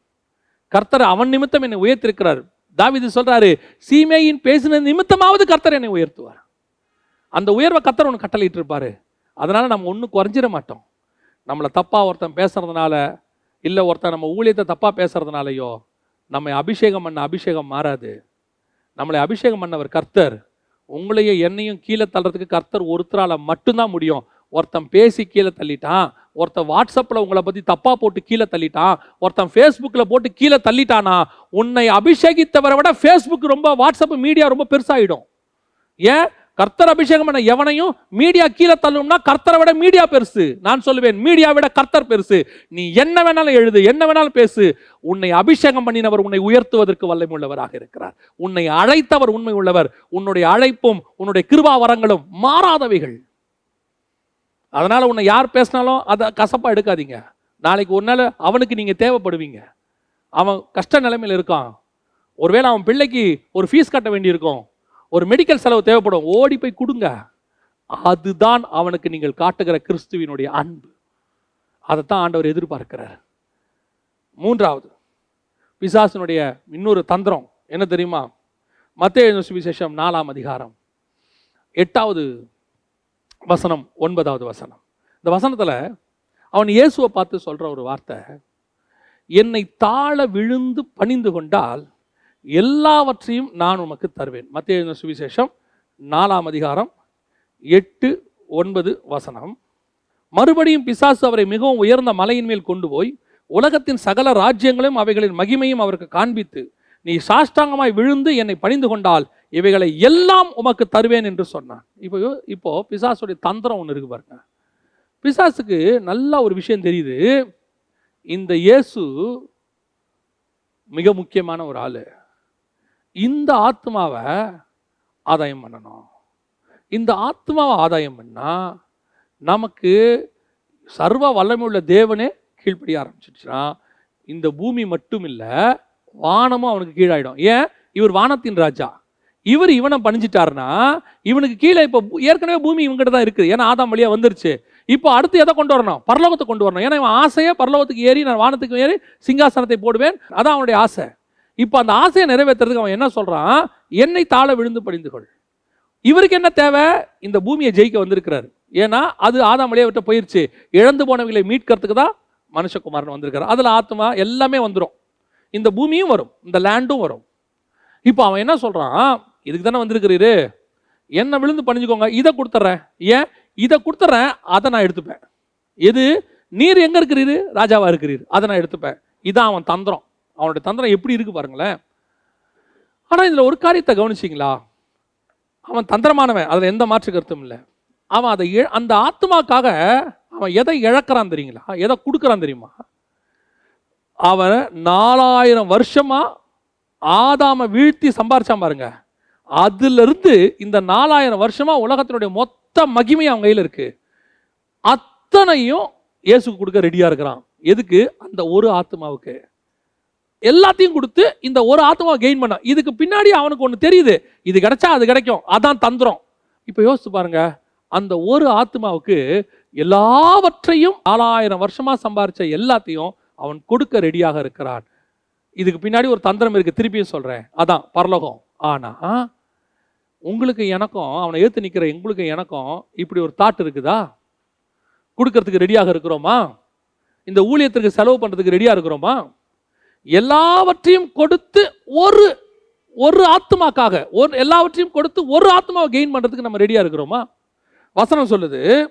கர்த்தர் அவன் நிமித்தம் என்னை உயர்த்திருக்கிறார். தாவிது சொல்றாரு சீமேயின் பேசின நிமித்தமாவது கர்த்தர் என்னை உயர்த்துவார். அந்த உயர்வை கர்த்தர் ஒன்று கட்டளையிட்டு இருப்பாரு அதனால நம்ம ஒன்றும் குறைஞ்சிட மாட்டோம். நம்மளை தப்பாக ஒருத்தன் பேசுறதுனால இல்லை ஒருத்தன் நம்ம ஊழியத்தை தப்பாக பேசுகிறதுனாலையோ நம்மை அபிஷேகம் பண்ண அபிஷேகம் மாறாது. நம்மளை அபிஷேகம் பண்ணவர் கர்த்தர். உங்களையும் என்னையும் கீழே தள்ளுறதுக்கு கர்த்தர் ஒருத்தரால் மட்டும்தான் முடியும். ஒருத்தன் பேசி கீழே தள்ளிட்டான் ஒருத்தன் வாட்ஸ்அப்பில் உங்களை பற்றி தப்பாக போட்டு கீழே தள்ளிட்டான் ஒருத்தன் ஃபேஸ்புக்கில் போட்டு கீழே தள்ளிட்டானா உன்னை அபிஷேகித்தவரை விட ஃபேஸ்புக் ரொம்ப வாட்ஸ்அப் மீடியா ரொம்ப பெருசாகிடும் ஏன்? கர்த்தர் அபிஷேகம் பண்ண எவனையும் மீடியா கீழே தள்ளும்னா கர்த்தரை விட மீடியா பெருசு. நான் சொல்லுவேன் மீடியா விட கர்த்தர் பெருசு. நீ என்ன வேணாலும் எழுது என்ன வேணாலும் பேசு. உன்னை அபிஷேகம் பண்ணினவர் உன்னை உயர்த்துவதற்கு வல்லமை உள்ளவராக இருக்கிறார். உன்னை அழைத்தவர் உண்மை உள்ளவர். உன்னுடைய அழைப்பும் உன்னுடைய கிருபா வரங்களும் மாறாதவைகள். அதனால உன்னை யார் பேசினாலும் அதை கசப்பா எடுக்காதீங்க. நாளைக்கு ஒரு நாள் அவனுக்கு நீங்க தேவைப்படுவீங்க. அவன் கஷ்ட நிலைமையில் இருக்கான். ஒருவேளை அவன் பிள்ளைக்கு ஒரு ஃபீஸ் கட்ட வேண்டியிருக்கும். ஒரு மெடிக்கல் செலவு தேவைப்படும். ஓடி போய் கொடுங்க. அதுதான் அவனுக்கு நீங்கள் காட்டுகிற கிறிஸ்துவினுடைய அன்பு. அதைத்தான் ஆண்டவர் எதிர்பார்க்கிறார். மூன்றாவது பிசாசினுடைய இன்னொரு தந்திரம் என்ன தெரியுமா? மத்திய சுவிசேஷம் நாலாம் அதிகாரம். எட்டாவது வசனம் ஒன்பதாவது வசனம். இந்த வசனத்தில் அவன் இயேசுவை பார்த்து சொல்கிற ஒரு வார்த்தை என்னை தாழ விழுந்து பணிந்து கொண்டால் எல்லாவற்றையும் நான் உமக்கு தருவேன். மத்திய சுவிசேஷம் நாலாம் அதிகாரம் எட்டு ஒன்பது வசனம். மறுபடியும் பிசாசு அவரை மிகவும் உயர்ந்த மலையின் மேல் கொண்டு போய் உலகத்தின் சகல ராஜ்யங்களையும் அவைகளின் மகிமையும் அவருக்கு காண்பித்து நீ சாஷ்டாங்கமாய் விழுந்து என்னை பணிந்து கொண்டால் இவைகளை எல்லாம் உமக்கு தருவேன் என்று சொன்னான். இப்போ இப்போ பிசாசுடைய தந்திரம் ஒன்று இருக்கு பாருங்க. பிசாசுக்கு நல்ல ஒரு விஷயம் தெரியுது. இந்த இயேசு மிக முக்கியமான ஒரு ஆள். இந்த ஆத்மாவை ஆதாயம் பண்ணணும். இந்த ஆத்மாவை ஆதாயம் பண்ணால் நமக்கு சர்வ வல்லமையுள்ள தேவனே கீழ்ப்படிய ஆரம்பிச்சிடுச்சுன்னா இந்த பூமி மட்டும் இல்லை வானமும் அவனுக்கு கீழாயிடும். ஏன்? இவர் வானத்தின் ராஜா. இவர் இவனை பணிஞ்சிட்டாருன்னா இவனுக்கு கீழே இப்போ ஏற்கனவே பூமி இவங்ககிட்ட தான் இருக்குது. ஏன்னா ஆதாம் வழியாக வந்துருச்சு. இப்போ அடுத்து எதை கொண்டு வரணும்? பரலோகத்தை கொண்டு வரணும். ஏன்னா இவன் ஆசையே பரலோகத்துக்கு ஏறி நான் வானத்துக்கு ஏறி சிங்காசனத்தை போடுவேன். அதான் அவனுடைய ஆசை. இப்போ அந்த ஆசையை நிறைவேற்றுறதுக்கு அவன் என்ன சொல்கிறான் என்னை தாழ விழுந்து படிந்து கொள். இவருக்கு என்ன தேவை? இந்த பூமியை ஜெயிக்க வந்திருக்கிறார். ஏன்னா அது ஆதாம் வழியா விட்டு இழந்து போனவங்களை மீட்கிறதுக்கு தான் மனுஷகுமாரன் வந்திருக்காரு. அதில் ஆத்மா எல்லாமே வந்துடும் இந்த பூமியும் வரும். இந்த லேண்டும் வரும். இப்போ அவன் என்ன சொல்கிறான் இதுக்கு தானே வந்திருக்கிறீரு? என்ன விழுந்து பணிஞ்சுக்கோங்க. இதை கொடுத்துட்றேன் ஏன்? இதை கொடுத்துட்றேன் அதை நான் எடுத்துப்பேன். எது? நீர் எங்கே இருக்கிறீரு? ராஜாவாக இருக்கிறீர். அதை நான் எடுத்துப்பேன். இதான் அவன் தந்திரம். அவனுடைய தந்திரம் எப்படி இருக்கு பாருங்களேன். ஆனால் இதில் ஒரு காரியத்தை கவனிச்சிங்களா? அவன் தந்திரமானவன் அதில் எந்த மாற்று கருத்தும் இல்லை. அவன் அதை அந்த ஆத்மாக்காக அவன் எதை இழக்கிறான் தெரியுங்களா? எதை கொடுக்குறான் தெரியுமா? அவன் நாலாயிரம் வருஷமா ஆதாம வீழ்த்தி சம்பாரிச்சான் பாருங்க. அதுலேருந்து இந்த நாலாயிரம் வருஷமா உலகத்தினுடைய மொத்த மகிமை அவன் கையில் இருக்கு. அத்தனையும் இயேசுக்கு கொடுக்க ரெடியாக இருக்கிறான். எதுக்கு? அந்த ஒரு ஆத்மாவுக்கு எல்லாத்தையும் கொடுத்து இந்த ஒரு ஆத்மாவை கெயின் பண்ண. இதுக்கு பின்னாடி அவனுக்கு ஒன்று தெரியுது. இது கிடைச்சா அது கிடைக்கும். அதான் தந்திரம். இப்போ யோசிச்சு பாருங்க. அந்த ஒரு ஆத்மாவுக்கு எல்லாவற்றையும் நாலாயிரம் வருஷமா சம்பாரிச்ச எல்லாத்தையும் அவன் கொடுக்க ரெடியாக இருக்கிறான். இதுக்கு பின்னாடி ஒரு தந்திரம் இருக்கு. திருப்பியும் சொல்றேன். அதான் பரலோகம். ஆனா உங்களுக்கு எனக்கும் அவனை ஏற்று நிற்கிற எங்களுக்கு எனக்கும் இப்படி ஒரு தாட் இருக்குதா? கொடுக்கறதுக்கு ரெடியாக இருக்கிறோமா? இந்த ஊழியத்திற்கு செலவு பண்ணுறதுக்கு ரெடியாக இருக்கிறோமா? எல்லாவற்றையும் கொடுத்து ஒரு ஒரு ஆத்மாக்காக ஒரு எல்லாவற்றையும் கொடுத்து ஒரு ஆத்மாவை கெயின் பண்றதுக்கு நம்ம ரெடியா இருக்கிறோமா? வசனம் சொல்லுது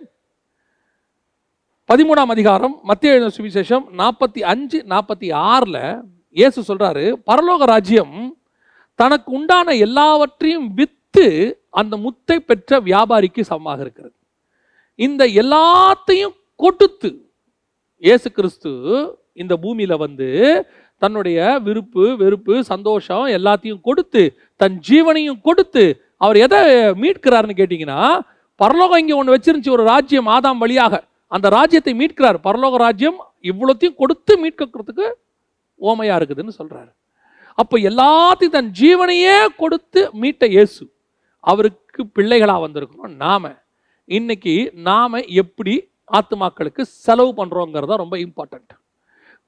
பதிமூணாம் அதிகாரம் மத்திய எழுத சுவிசேஷம் நாற்பத்தி அஞ்சு நாற்பத்தி ஆறில் இயேசு சொல்றாரு பரலோக ராஜ்யம் தனக்கு உண்டான எல்லாவற்றையும் வித்து அந்த முத்தை பெற்ற வியாபாரிக்கு சமமாக இருக்கிறது. இந்த எல்லாத்தையும் கொடுத்து இயேசு கிறிஸ்து இந்த பூமியில வந்து தன்னுடைய விருப்பு வெறுப்பு சந்தோஷம் எல்லாத்தையும் கொடுத்து தன் ஜீவனையும் கொடுத்து அவர் எதை மீட்கிறாருன்னு கேட்டிங்கன்னா பரலோகம் இங்கே ஒன்று வச்சிருந்துச்சு ஒரு ராஜ்யம் ஆதாம் வழியாக. அந்த ராஜ்யத்தை மீட்கிறார். பரலோக ராஜ்யம் இவ்வளோத்தையும் கொடுத்து மீட்கிறதுக்கு ஓமையாக இருக்குதுன்னு சொல்கிறாரு அப்போ எல்லாத்தையும் தன் ஜீவனையே கொடுத்து மீட்ட இயேசு அவருக்கு பிள்ளைகளாக வந்திருக்கிறோம் நாம். இன்னைக்கு நாம் எப்படி ஆத்துமாக்களுக்கு செலவு பண்ணுறோங்கிறது தான் ரொம்ப இம்பார்ட்டண்ட்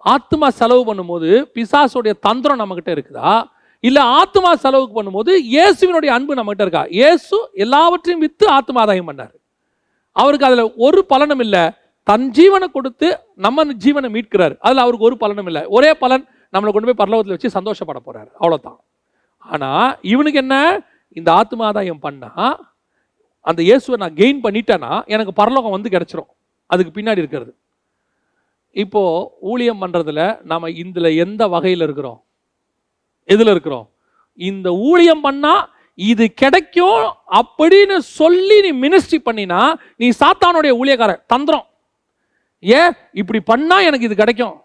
ஆத்மா செலவு பண்ணும்போது பிசாசுடைய தந்திரம் நம்மகிட்ட இருக்குதா? இல்லை ஆத்மா செலவுக்கு பண்ணும்போது இயேசுவினுடைய அன்பு நம்மகிட்ட இருக்கா? இயேசு எல்லாவற்றையும் விற்று ஆத்மா ஆதாயம் பண்ணார். அவருக்கு அதில் ஒரு பலனும் இல்லை. தன் ஜீவனை கொடுத்து நம்ம ஜீவனை மீட்கிறார். அதில் அவருக்கு ஒரு பலனும் இல்லை. ஒரே பலன் நம்மளை கொண்டு போய் பரலோகத்தில் வச்சு சந்தோஷப்பட போகிறார் அவ்வளோதான் ஆனால் இவனுக்கு என்ன? இந்த ஆத்மா ஆதாயம் பண்ணால் அந்த இயேசுவை நான் கெயின் பண்ணிட்டேன்னா எனக்கு பரலோகம் வந்து கிடச்சிரும். அதுக்கு பின்னாடி இருக்கிறது. இப்போது ஊழியம் பண்ணுறதுல நம்ம இதில் எந்த வகையில் இருக்கிறோம்? எதில் இருக்கிறோம்? இந்த ஊழியம் பண்ணால் இது கிடைக்கும் அப்படின்னு சொல்லி நீ மினிஸ்ட்ரி பண்ணினா நீ சாத்தானுடைய ஊழியக்காரன் தந்திரம். ஏன்? இப்படி பண்ணால் எனக்கு இது கிடைக்கும்.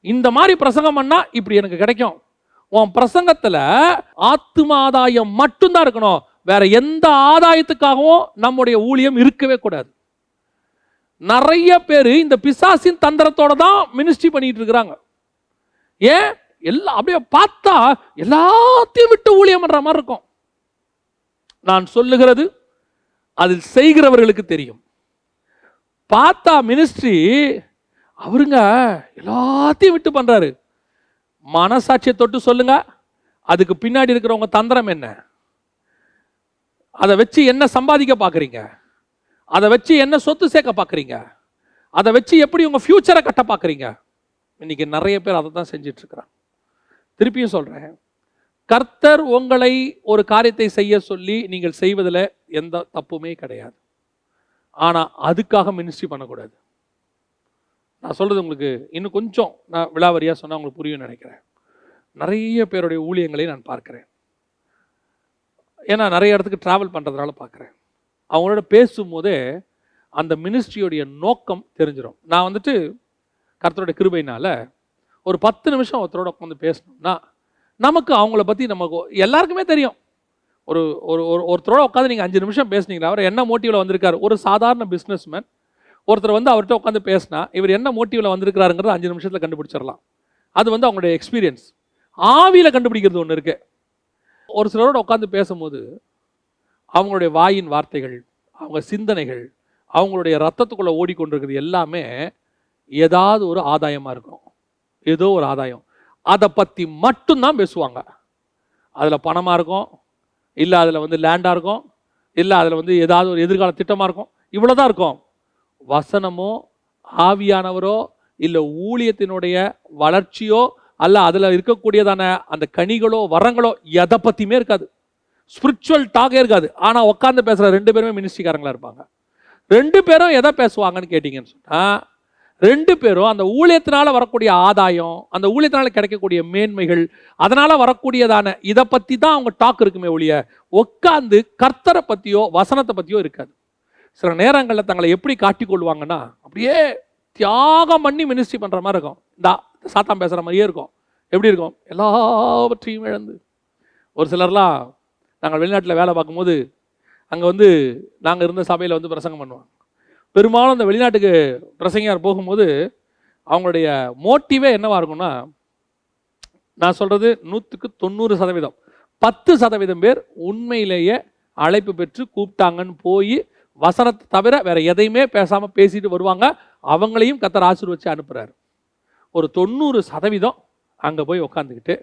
இந்த மாதிரி பிரசங்கம் பண்ணால் இப்படி எனக்கு கிடைக்கும். உன் பிரசங்கத்தில் ஆத்தும ஆதாயம் மட்டும்தான் இருக்கணும். வேற எந்த ஆதாயத்துக்காகவும் நம்முடைய ஊழியம் இருக்கவே கூடாது. நிறைய பேர் இந்த பிசாசின் தந்திரத்தோட தான் மினிஸ்ட்ரி பண்ணிட்டு இருக்கிறாங்க. ஏன்? எல்லாம் அப்படியே பார்த்தா எல்லாத்தையும் விட்டு ஊழியம் பண்ற மாதிரி இருக்கும். நான் சொல்லுகிறது அதில் செய்கிறவர்களுக்கு தெரியும். பார்த்தா மினிஸ்ட்ரி அவருங்க எல்லாத்தையும் விட்டு பண்றாரு. மனசாட்சியை தொட்டு சொல்லுங்க அதுக்கு பின்னாடி இருக்கிறவங்க தந்திரம் என்ன? அதை வச்சு என்ன சம்பாதிக்க பார்க்குறீங்க? அதை வச்சு என்ன சொத்து சேர்க்க பார்க்குறீங்க? அதை வச்சு எப்படி உங்கள் ஃப்யூச்சரை கட்ட பார்க்குறீங்க? இன்னைக்கு நிறைய பேர் அதை தான் செஞ்சிட்ருக்குறாங்க. திருப்பியும் சொல்கிறேன் கர்த்தர் உங்களை ஒரு காரியத்தை செய்ய சொல்லி நீங்கள் செய்வதில் எந்த தப்புமே கிடையாது. ஆனால் அதுக்காக மினிஸ்ட்ரி பண்ணக்கூடாது. நான் சொல்கிறது உங்களுக்கு இன்னும் கொஞ்சம் நான் விழாவரியாக சொன்னால் உங்களுக்கு புரியும் நினைக்கிறேன். நிறைய பேருடைய ஊழியங்களை நான் பார்க்குறேன். ஏன்னா நிறைய இடத்துக்கு ட்ராவல் பண்ணுறதுனால பார்க்குறேன். அவங்களோட பேசும்போதே அந்த மினிஸ்ட்ரியோடைய நோக்கம் தெரிஞ்சிடும் நான் வந்துட்டு கர்த்தருடைய கிருபையினால் ஒரு பத்து நிமிஷம் ஒருத்தரோட உட்காந்து பேசணும்னா நமக்கு அவங்கள பற்றி நமக்கு எல்லாருக்குமே தெரியும். ஒரு ஒரு ஒரு ஒருத்தரோட உட்காந்து நீங்கள் அஞ்சு நிமிஷம் பேசுனீங்களா அவர் என்ன மோட்டிவில் வந்திருக்காரு? ஒரு சாதாரண பிஸ்னஸ்மேன் ஒருத்தர் வந்து அவர்கிட்ட உட்காந்து பேசினா இவர் என்ன மோட்டிவில் வந்திருக்கிறாருங்கிறது அஞ்சு நிமிஷத்தில் கண்டுபிடிச்சிடலாம். அது வந்து அவங்களுடைய எக்ஸ்பீரியன்ஸ் ஆவியில் கண்டுபிடிக்கிறது ஒன்று இருக்குது ஒரு சிலரோட உட்காந்து பேசும்போது அவங்களுடைய வாயின் வார்த்தைகள் அவங்க சிந்தனைகள் அவங்களுடைய ரத்தத்துக்குள்ளே ஓடிக்கொண்டிருக்கிறது எல்லாமே ஏதாவது ஒரு ஆதாயமாக இருக்கும். ஏதோ ஒரு ஆதாயம். அதை பற்றி மட்டும்தான் பேசுவாங்க. அதில் பணமாக இருக்கும் இல்லை அதில் வந்து லேண்டாக இருக்கும் இல்லை அதில் வந்து ஏதாவது ஒரு எதிர்கால திட்டமாக இருக்கும். இவ்வளோ தான் இருக்கும். வசனமோ ஆவியானவரோ இல்லை ஊழியத்தினுடைய வளர்ச்சியோ அல்ல அதில் இருக்கக்கூடியதான அந்த கனிகளோ வரங்களோ எதை பற்றியுமே இருக்காது. ஸ்பிரிச்சுவல் டாகே இருக்காது. ஆனால் உட்காந்து பேசுகிற ரெண்டு பேருமே மினிஸ்ட்ரிக்காரங்களாக இருப்பாங்க. ரெண்டு பேரும் எதை பேசுவாங்கன்னு கேட்டிங்கன்னு சொன்னால் ரெண்டு பேரும் அந்த ஊழியத்தினால் வரக்கூடிய ஆதாயம் அந்த ஊழியத்தினால் கிடைக்கக்கூடிய மேன்மைகள் அதனால் வரக்கூடியதான இதை பற்றி தான் அவங்க டாக் இருக்குமே ஒழிய உட்காந்து கர்த்தரை பற்றியோ வசனத்தை பற்றியோ இருக்காது. சில நேரங்களில் தங்களை எப்படி காட்டிக்கொள்வாங்கன்னா அப்படியே தியாகம் பண்ணி மினிஸ்ட்ரி பண்ணுற மாதிரி இருக்கும். இந்தா சாத்தான் பேசுகிற மாதிரியே இருக்கும். எப்படி இருக்கும்? எல்லாவற்றையும் இழந்து. ஒரு சிலர்லாம் நாங்கள் வெளிநாட்டில் வேலை பார்க்கும்போது அங்கே வந்து நாங்கள் இருந்த சபையில் வந்து பிரசங்கம் பண்ணுவோம் பெரும்பாலும் அந்த வெளிநாட்டுக்கு பிரசங்கியார் போகும்போது அவங்களுடைய மோட்டிவே என்னவாக இருக்கும்னா நான் சொல்கிறது நூற்றுக்கு தொண்ணூறு சதவீதம் பத்து சதவீதம் பேர் உண்மையிலேயே அழைப்பு பெற்று கூப்பிட்டாங்கன்னு போய் வசனத்தை தவிர வேறு எதையுமே பேசாமல் பேசிட்டு வருவாங்க. அவங்களையும் கத்தர் ஆசீர்வச்சு அனுப்புகிறாரு ஒரு தொண்ணூறு சதவீதம் அங்கே போய் உக்காந்துக்கிட்டு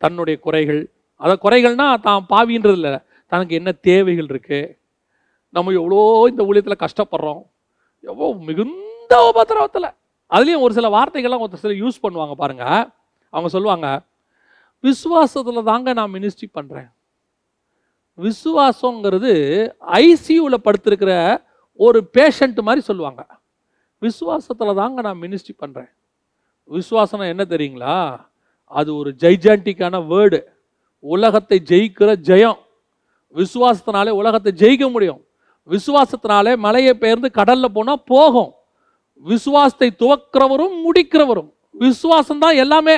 தன்னுடைய குறைகள் அதை குறைகள்னா தான் பாவின்றது இல்லை தனக்கு என்ன தேவைகள் இருக்குது நம்ம எவ்வளோ இந்த ஊழியத்தில் கஷ்டப்படுறோம். எவ்வளோ மிகுந்த உபத்திரவத்தில். அதுலேயும் ஒரு சில வார்த்தைகள்லாம் ஒரு சில யூஸ் பண்ணுவாங்க பாருங்க. அவங்க சொல்லுவாங்க விசுவாசத்தில் தாங்க நான் மினிஸ்ட்ரி பண்ணுறேன் விசுவாசங்கிறது ஐசியூவில் படுத்திருக்கிற ஒரு பேஷண்ட் மாதிரி சொல்லுவாங்க. விசுவாசத்தில் தாங்க நான் மினிஸ்ட்ரி பண்ணுறேன் விசுவாசனம் என்ன தெரியுங்களா? அது ஒரு ஜைஜான்டிக்கான வேர்டு உலகத்தை ஜெயிக்கிற ஜெயம். விசுவாசத்தினாலே உலகத்தை ஜெயிக்க முடியும். விசுவாசத்தினாலே மலையை பெயர்ந்து கடலில் போனால் போகும். விசுவாசத்தை துவக்கிறவரும் முடிக்கிறவரும். விசுவாசம் தான் எல்லாமே.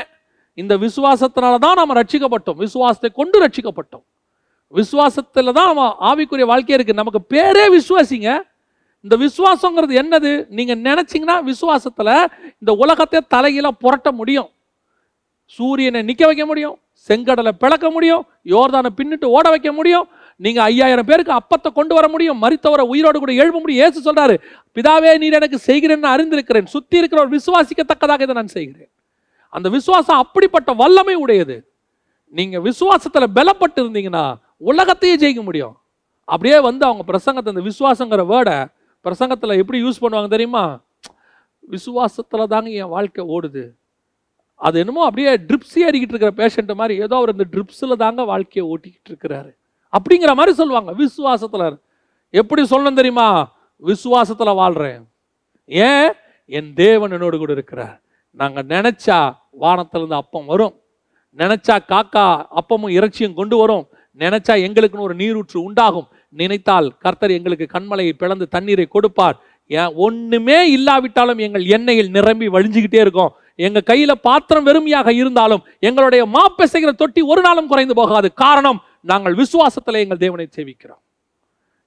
இந்த விசுவாசத்தினால தான் நம்ம ரட்சிக்கப்பட்டோம். விசுவாசத்தை கொண்டு ரட்சிக்கப்பட்டோம். விசுவாசத்தில் தான் நம்ம ஆவிக்குரிய வாழ்க்கை இருக்கு. நமக்கு பேரே விசுவாசிங்க. இந்த விசுவாசங்கிறது என்னது? நீங்கள் நினச்சிங்கன்னா விசுவாசத்தில் இந்த உலகத்தை தலையில புரட்ட முடியும். சூரியனை நிற்க வைக்க முடியும். செங்கடலை பிளக்க முடியும் யோர்தானை பின்னிட்டு ஓட வைக்க முடியும். நீங்கள் ஐயாயிரம் பேருக்கு அப்பத்தை கொண்டு வர முடியும் மறித்தவரை உயிரோடு கூட எழுப்ப முடியும். ஏசு சொல்கிறாரு பிதாவே நீர் எனக்கு செய்கிறேன்னு அறிந்திருக்கிறேன். சுத்தி இருக்கிறவர் விசுவாசிக்கத்தக்கதாக இதை நான் செய்கிறேன். அந்த விசுவாசம் அப்படிப்பட்ட வல்லமை உடையது. நீங்கள் விசுவாசத்தில் பலப்பட்டு இருந்தீங்கன்னா உலகத்தையே ஜெயிக்க முடியும். அப்படியே வந்து அவங்க பிரசங்கத்தை அந்த விசுவாசங்கிற வேர்டை பிரசங்கத்தில் எப்படி யூஸ் பண்ணுவாங்க தெரியுமா? விசுவாசத்தில் தாங்க என் வாழ்க்கை ஓடுது. அது என்னமோ அப்படியே ட்ரிப்ஸ் ஏறிக்கிட்டு இருக்கிற பேஷண்ட்டு மாதிரி ஏதோ அவர் இந்த ட்ரிப்ஸில் தாங்க வாழ்க்கையை ஓட்டிக்கிட்டு இருக்கிறாரு. அப்படிங்கிற மாதிரி சொல்லுவாங்க. விசுவாசத்தில் எப்படி சொல்லணும் தெரியுமா? விசுவாசத்தில் வாழ்கிறேன் ஏன்? என் தேவன் என்னோடு கூட இருக்கிறார். நாங்கள் நினச்சா வானத்திலிருந்து அப்பம் வரும். நினச்சா காக்கா அப்பமும் இறைச்சியும் கொண்டு வரும். நினைச்சா எங்களுக்குன்னு ஒரு நீரூற்று உண்டாகும். நினைத்தால் கர்த்தர் எங்களுக்கு கண்மலையை பிளந்து தண்ணீரை கொடுப்பார். ஏன்? இல்லாவிட்டாலும் எங்கள் எண்ணெயில் நிரம்பி வழிஞ்சுக்கிட்டே இருக்கும். எங்கள் கையில் பாத்திரம் வெறுமையாக இருந்தாலும் எங்களுடைய மாப்பெசைகிற தொட்டி ஒரு நாளும் குறைந்து போகாது. காரணம் நாங்கள் விசுவாசத்தில் எங்கள் தேவனை சேவிக்கிறோம்.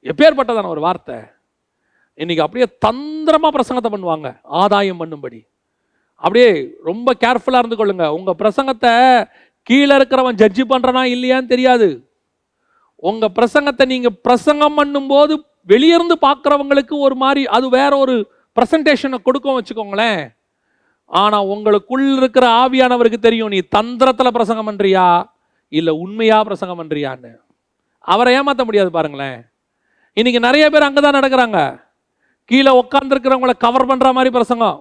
எப்பேற்பட்டதான ஒரு வார்த்தை. இன்னைக்கு அப்படியே தந்திரமாக பிரசங்கத்தை பண்ணுவாங்க. ஆதாயம் பண்ணும்படி. அப்படியே ரொம்ப கேர்ஃபுல்லாக இருந்து கொள்ளுங்க. உங்கள் பிரசங்கத்தை கீழே இருக்கிறவன் ஜட்ஜி பண்ணுறனா இல்லையான்னு தெரியாது. உங்கள் பிரசங்கத்தை நீங்கள் பிரசங்கம் பண்ணும்போது வெளியிருந்து பார்க்குறவங்களுக்கு ஒரு மாதிரி அது வேற ஒரு ப்ரெசன்டேஷனை கொடுக்கும் வச்சுக்கோங்களேன். ஆனால் உங்களுக்குள் இருக்கிற ஆவியானவருக்கு தெரியும் நீ தந்திரத்தில் பிரசங்கம் பண்ணுறியா இல்லை உண்மையாக பிரசங்கம் பண்ணுறியான்னு அவரை ஏமாற்ற முடியாது பாருங்களேன். இன்னைக்கு நிறைய பேர் அங்கே தான் நடக்கிறாங்க. கீழே உட்காந்துருக்கிறவங்கள கவர் பண்ணுற மாதிரி பிரசங்கம்.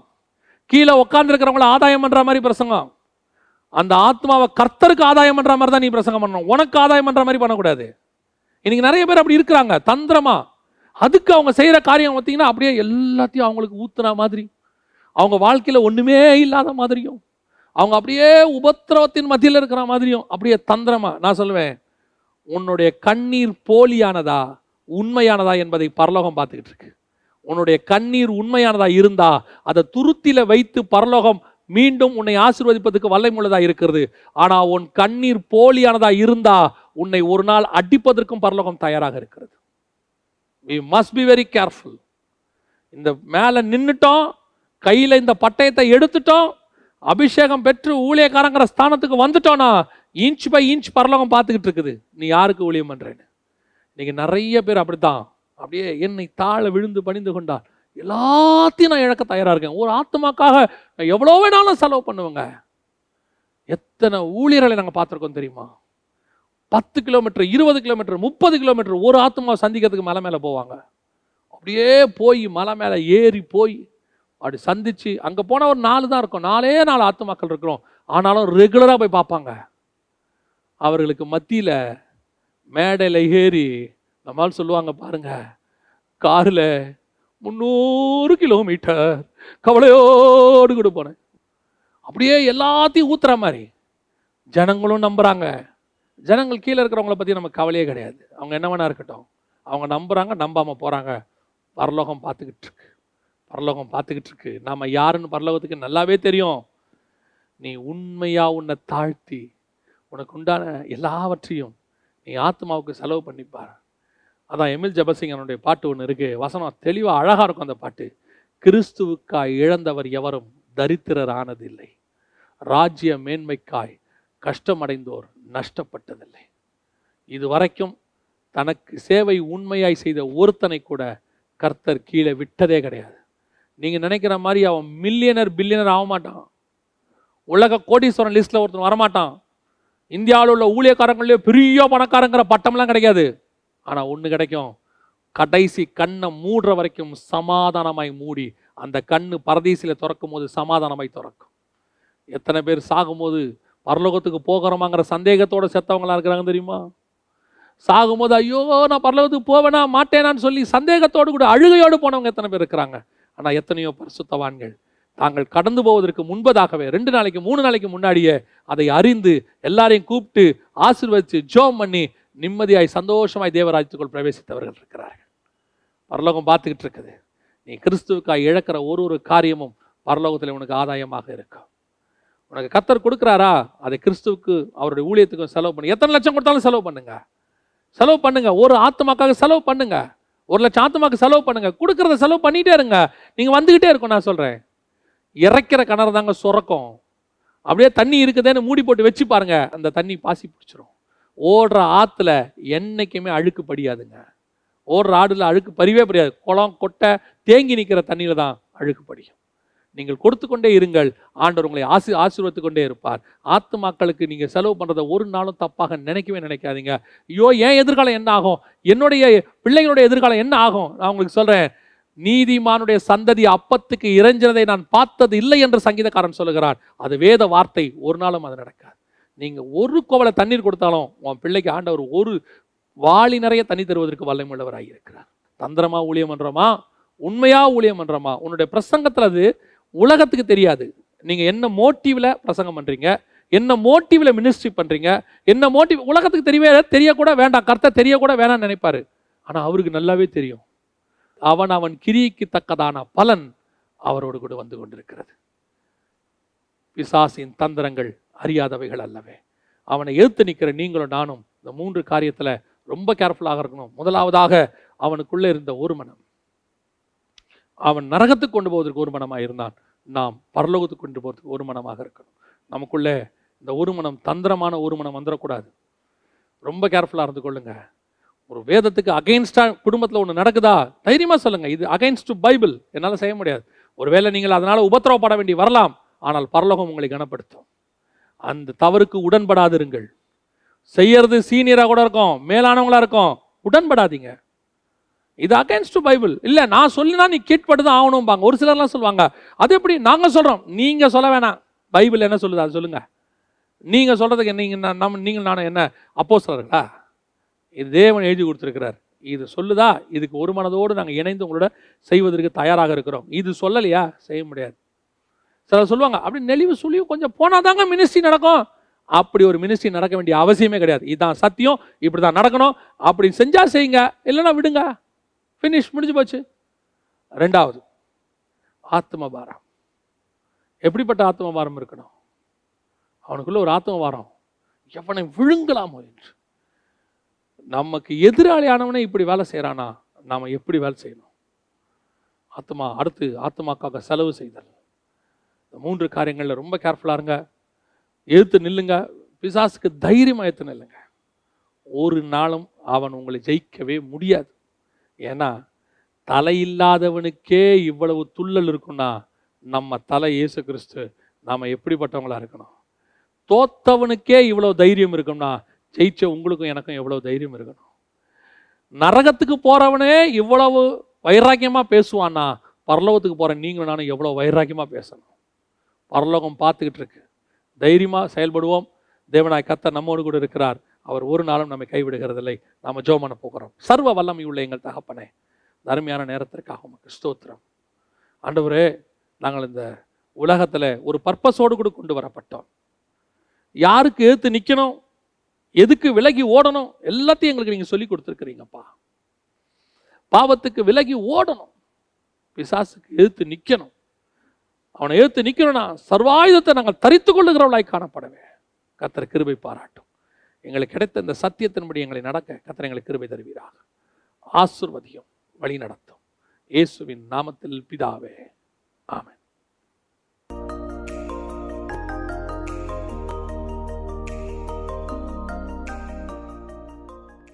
கீழே உட்காந்துருக்கிறவங்கள ஆதாயம் பண்ணுற மாதிரி பிரசங்கம். அந்த ஆத்மாவை கர்த்தருக்கு ஆதாயம் பண்ணுற மாதிரி தான் நீ பிரசங்கம் பண்ணணும். உனக்கு ஆதாயம் பண்ணுற மாதிரி பண்ணக்கூடாது. இன்னைக்கு நிறைய பேர் அப்படி இருக்கிறாங்க தந்திரமா. அதுக்கு அவங்க செய்கிற காரியம் பார்த்தீங்கன்னா அப்படியே எல்லாத்தையும் அவங்களுக்கு ஊத்துன மாதிரி. அவங்க வாழ்க்கையில் ஒன்றுமே இல்லாத மாதிரியும் அவங்க அப்படியே உபத்திரவத்தின் மத்தியில் இருக்கிற மாதிரியும் அப்படியே தந்திரமா நான் சொல்லுவேன் உன்னுடைய கண்ணீர் போலியானதா உண்மையானதா என்பதை பரலோகம் பார்த்துக்கிட்டு இருக்கு. உன்னுடைய கண்ணீர் உண்மையானதா இருந்தா அதை துருத்தில வைத்து பரலோகம் மீண்டும் உன்னை ஆசீர்வதிப்பதற்கு வல்லமுள்ளதா இருக்கிறது. ஆனா உன் கண்ணீர் போலியானதா இருந்தா உன்னை ஒரு நாள் அடிப்பதற்கும் பரலோகம் தயாராக இருக்கிறது. We must be very careful இந்த மேலே நின்றுட்டோம் கையில் இந்த பட்டயத்தை எடுத்துட்டோம். அபிஷேகம் பெற்று ஊழியக்காரங்கிற ஸ்தானத்துக்கு வந்துட்டோம்னா இன்ச் பை இன்ச் பரலோகம் பார்த்துக்கிட்டு இருக்குது. நீ யாருக்கு ஊழியம் பண்ணுறேன்னு இன்னைக்கு நிறைய பேர் அப்படித்தான். அப்படியே என்னை தாழ விழுந்து பணிந்து கொண்டார். எல்லாத்தையும் நான் இழக்க தயாராக இருக்கேன். ஒரு ஆத்மாக்காக நான் எவ்வளோ வேணாலும் செலவு பண்ணுவேங்க. எத்தனை ஊழியர்களை நாங்கள் பார்த்துருக்கோம் தெரியுமா? பத்து கிலோமீட்டர் இருபது கிலோமீட்டர் முப்பது கிலோமீட்டர் ஒரு ஆத்மாவை சந்திக்கிறதுக்கு மலை மேலே போவாங்க. அப்படியே போய் மலை மேலே ஏறி போய் அப்படி சந்தித்து அங்கே போனால் ஒரு நாலு தான் இருக்கும். நாலே நாலு ஆத்மாக்கள் இருக்கிறோம். ஆனாலும் ரெகுலராக போய் பார்ப்பாங்க. அவர்களுக்கு மத்தியில் மேடையில் ஏறி நம்மால் சொல்லுவாங்க பாருங்க. காரில் முந்நூறு கிலோமீட்டர் கவலையோடு கூட போனேன். அப்படியே எல்லாத்தையும் ஊத்துற மாதிரி. ஜனங்களும் நம்புகிறாங்க ஜனங்கள் கீழே இருக்கிறவங்கள பற்றி நமக்கு கவலையே கிடையாது. அவங்க என்ன வேணா இருக்கட்டும். அவங்க நம்புகிறாங்க நம்பாமல் போகிறாங்க பரலோகம் பார்த்துக்கிட்டு பரலோகம் பார்த்துக்கிட்டு இருக்கு நாம் யாருன்னு பரலோகத்துக்கு நல்லாவே தெரியும். நீ உண்மையாக உன்னை தாழ்த்தி உனக்கு உண்டான எல்லாவற்றையும் நீ ஆத்மாவுக்கு செலவு பண்ணிப்பார். அதான் எமில் ஜபசிங்கனுடைய பாட்டு ஒன்று இருக்கு. வசனம் தெளிவாக அழகாக இருக்கும் அந்த பாட்டு. கிறிஸ்துவுக்காய் இழந்தவர் எவரும் தரித்திரர் ஆனதில்லை ராஜ்ய மேன்மைக்காய் கஷ்டமடைந்தோர் நஷ்டப்பட்டதில்லை. இது வரைக்கும் தனக்கு சேவை உண்மையாய் செய்த ஒருத்தனை கூட கர்த்தர் கீழே விட்டதே கிடையாது. நீங்கள் நினைக்கிற மாதிரி அவன் மில்லியனர் பில்லியனர் ஆக மாட்டான். உலக கோடீஸ்வரன் லிஸ்ட்டில் ஒருத்தன் வரமாட்டான். இந்தியாவில் உள்ள ஊழியக்காரங்களே பெரிய பணக்காரங்கிற பட்டம்லாம் கிடைக்காது. ஆனால் ஒன்று கிடைக்கும். கடைசி கண்ணை மூடுற வரைக்கும் சமாதானமாய் மூடி அந்த கண்ணு பரதீசில திறக்கும் போது சமாதானமாய் திறக்கும். எத்தனை பேர் சாகும்போது பரலோகத்துக்கு போகிறோமாங்கிற சந்தேகத்தோட செத்தவங்களா இருக்கிறாங்க தெரியுமா? சாகும்போது ஐயோ நான் பரலோகத்துக்கு போவேனா மாட்டேனான்னு சொல்லி சந்தேகத்தோடு கூட அழுகையோடு போனவங்க எத்தனை பேர் இருக்கிறாங்க? ஆனால் எத்தனையோ பரிசுத்தவான்கள் தாங்கள் கடந்து போவதற்கு முன்பதாகவே ரெண்டு நாளைக்கு மூணு நாளைக்கு முன்னாடியே அதை அறிந்து எல்லாரையும் கூப்பிட்டு ஆசிர்வதித்து ஜோம் பண்ணி நிம்மதியாய் சந்தோஷமாய் தேவராஜ்யத்துக்குள் பிரவேசித்தவர்கள் இருக்கிறார்கள். பரலோகம் பார்த்துக்கிட்டு இருக்குது. நீ கிறிஸ்துவுக்காய் இழக்கிற ஒரு ஒரு காரியமும் பரலோகத்தில் உனக்கு ஆதாயமாக இருக்கும். உனக்கு கத்தர் கொடுக்குறாரா? அதை கிறிஸ்துவுக்கு அவருடைய ஊழியத்துக்கும் செலவு பண்ணு. எத்தனை லட்சம் கொடுத்தாலும் செலவு பண்ணுங்க. செலவு பண்ணுங்க. ஒரு ஆத்மாக்காக செலவு பண்ணுங்கள் ஒரு லட்சம் ஆத்துமாக்கு செலவு பண்ணுங்க. கொடுக்கறத செலவு பண்ணிட்டே இருங்க. நீங்க வந்துகிட்டே இருக்கும் நான் சொல்றேன். இறைக்கிற கிணறு தாங்க சுரக்கும். அப்படியே தண்ணி இருக்குதேன்னு மூடி போட்டு வச்சு பாருங்க. அந்த தண்ணி பாசி பிடிச்சிரும். ஓடுற ஆத்துல என்னைக்குமே அழுக்கு படியாதுங்க. ஓடுற ஆடுல அழுக்கு பறிவே படியாது குளம் கொட்டை தேங்கி நிற்கிற தண்ணியில தான் அழுக்கு படியும். நீங்கள் கொடுத்து கொண்டே இருங்கள். ஆண்டவர் உங்களை ஆசி ஆசீர்வத்து கொண்டே இருப்பார். ஆத்மாக்களுக்கு நீங்கள் செலவு பண்ணுறதை ஒரு நாளும் தப்பாக நினைக்கவே நினைக்காதீங்க. ஐயோ ஏன் எதிர்காலம் என்ன ஆகும்? என்னுடைய பிள்ளைகளுடைய எதிர்காலம் என்ன ஆகும்? நான் உங்களுக்கு சொல்கிறேன் நீதிமானுடைய சந்ததி அப்பத்துக்கு இறைஞ்சினதை நான் பார்த்தது இல்லை என்று சங்கீதக்காரன் சொல்லுகிறான். அது வேத வார்த்தை. ஒரு நாளும் அது நடக்காது. நீங்கள் ஒரு கோவலை தண்ணீர் கொடுத்தாலும் உன் பிள்ளைக்கு ஆண்டவர் ஒரு வாளி நிறைய தண்ணி தருவதற்கு வல்லமுள்ளவராக இருக்கிறார் தந்திரமா ஊழியம் பண்ணுறோமா உண்மையாக ஊழியம் பண்ணுறோமா உன்னுடைய பிரசங்கத்தில் அது உலகத்துக்கு தெரியாது. நீங்கள் என்ன மோட்டிவில் பிரசங்கம் பண்ணுறீங்க என்ன மோட்டிவில் மினிஸ்ட்ரி பண்ணுறீங்க என்ன மோட்டிவ் உலகத்துக்கு தெரியவே தெரியக்கூட வேண்டாம். கர்த்தர் தெரியக்கூட வேணாம்னு நினைப்பாரு. ஆனால் அவருக்கு நல்லாவே தெரியும். அவன் அவன் கிரிக்கு தக்கதான பலன் அவரோடு கூட வந்து கொண்டிருக்கிறது. பிசாசின் தந்திரங்கள் அறியாதவைகள் அல்லவே. அவனை எதிர்த்து நிற்கிற நீங்களும் நானும் இந்த மூன்று காரியத்தில் ரொம்ப கேர்ஃபுல்லாக இருக்கணும். முதலாவதாக அவனுக்குள்ளே இருந்த ஒரு மனம். அவன் நரகத்துக்கு கொண்டு போவதற்கு ஒரு மனமாக இருந்தான். நாம் பரலோகத்துக்கு கொண்டு போகிறதுக்கு ஒரு மனமாக இருக்கணும். நமக்குள்ளே இந்த ஒரு மனம் தந்திரமான ஒரு மனம் வந்துடக்கூடாது. ரொம்ப கேர்ஃபுல்லாக இருந்து கொள்ளுங்க. ஒரு வேதத்துக்கு அகைன்ஸ்டாக குடும்பத்தில் ஒன்று நடக்குதா? தைரியமாக சொல்லுங்கள் இது அகைன்ஸ்ட் டு பைபிள் என்னால் செய்ய முடியாது. ஒருவேளை நீங்கள் அதனால் உபத்திரவப்பட வேண்டி வரலாம். ஆனால் பரலோகம் உங்களை கனப்படுத்தும். அந்த தவறுக்கு உடன்படாதிருங்கள். செய்யறது சீனியராக கூட இருக்கும். மேலானவங்களா இருக்கும். உடன்படாதீங்க. இது அகேன்ஸ்ட் டு பைபிள் இல்லை நான் சொல்லினா நீ கீழ்பட்டு தான் ஆகணும்பாங்க. ஒரு சிலர்லாம் சொல்லுவாங்க அது எப்படி? நாங்கள் சொல்கிறோம் நீங்கள் சொல்ல வேணாம். பைபிள் என்ன சொல்லுது? அது சொல்லுங்கள் நீங்கள் சொல்கிறதுக்கு நீங்கள் நம்ம நீங்கள் நானும் என்ன? அப்போ சொல்கிறீங்களா இது தேவன் எழுதி கொடுத்துருக்கிறார். இது சொல்லுதா? இதுக்கு ஒரு மனதோடு நாங்கள் இணைந்து உங்களோட செய்வதற்கு தயாராக இருக்கிறோம். இது சொல்லலையா? செய்ய முடியாது. சிலர் சொல்லுவாங்க அப்படி நெளிவு சுழிவு கொஞ்சம் போனால் தாங்க மினிஸ்ட்ரி நடக்கும். அப்படி ஒரு மினிஸ்ட்ரி நடக்க வேண்டிய அவசியமே கிடையாது. இதுதான் சத்தியம் இப்படி தான் நடக்கணும். அப்படி செஞ்சால் செய்யுங்க இல்லைன்னா விடுங்க. ஃபினிஷ் முடிஞ்சு போச்சு. ரெண்டாவது ஆத்ம பாரம் எப்படிப்பட்ட ஆத்ம பாரம் இருக்கணும்? அவனுக்குள்ள ஒரு ஆத்ம பாரம் எவனை விழுங்கலாமோ என்று. நமக்கு எதிராளியானவனே இப்படி வேலை செய்கிறானா நாம் எப்படி வேலை செய்யணும்? ஆத்மா அடுத்து ஆத்மாக்காக செலவு செய்தல். இந்த மூன்று காரியங்களில் ரொம்ப கேர்ஃபுல்லாக இருங்க. எழுத்து நில்லுங்க. பிசாசுக்கு தைரியமாக எடுத்து நில்லுங்க. ஒரு நாளும் அவன் உங்களை ஜெயிக்கவே முடியாது. ஏன்னா தலையில்லாதவனுக்கே இவ்வளவு துள்ளல் இருக்குன்னா நம்ம தலை இயேசு கிறிஸ்து நாம் எப்படிப்பட்டவங்களா இருக்கணும்? தோத்தவனுக்கே இவ்வளோ தைரியம் இருக்கும்னா ஜெயிச்ச உங்களுக்கும் எனக்கும் எவ்வளோ தைரியம் இருக்கணும்? நரகத்துக்கு போகிறவனே இவ்வளவு வைராக்கியமாக பேசுவான்னா பரலோகத்துக்கு போகிற நீங்களும் நானும் எவ்வளோ வைராக்கியமாக பேசணும்? பரலோகம் பார்த்துக்கிட்டு இருக்கு. தைரியமாக செயல்படுவோம். தேவனாய் கத்த நம்மோடு கூட இருக்கிறார். அவர் ஒரு நாளும் நம்மை கைவிடுகிறதில்லை. நாம ஜெபம் பண்ண போகிறோம். சர்வ வல்லமை உள்ள எங்கள் தகப்பனே அருமையான நேரத்திற்காக உமக்கு ஸ்தோத்திரம். ஆண்டவரே நாங்கள் இந்த உலகத்துல ஒரு பர்பஸோடு கூட கொண்டு வரப்பட்டோம். யாருக்கு எதிர்த்து நிக்கணும் எதுக்கு விலகி ஓடணும் எல்லாத்தையும் எங்களுக்கு நீங்க சொல்லி கொடுத்துருக்குறீங்கப்பா. பாவத்துக்கு விலகி ஓடணும். பிசாசுக்கு எதிர்த்து நிக்கணும். அவனை எதிர்த்து நிக்கணும்னா சர்வாயுதத்தை நாங்கள் தரித்து கொள்ளுகிறவளாய் காணப்படவே கத்தர் கிருபை பாராட்டும். எங்களுக்கு கிடைத்த இந்த சத்தியத்தின்படி எங்களை நடக்க கத்திர எங்களுக்கு கிருபை தருவீராக. ஆசிர்வதியும் வழி நடத்தும் இயேசுவின் நாமத்தில் பிதாவே. ஆமன்.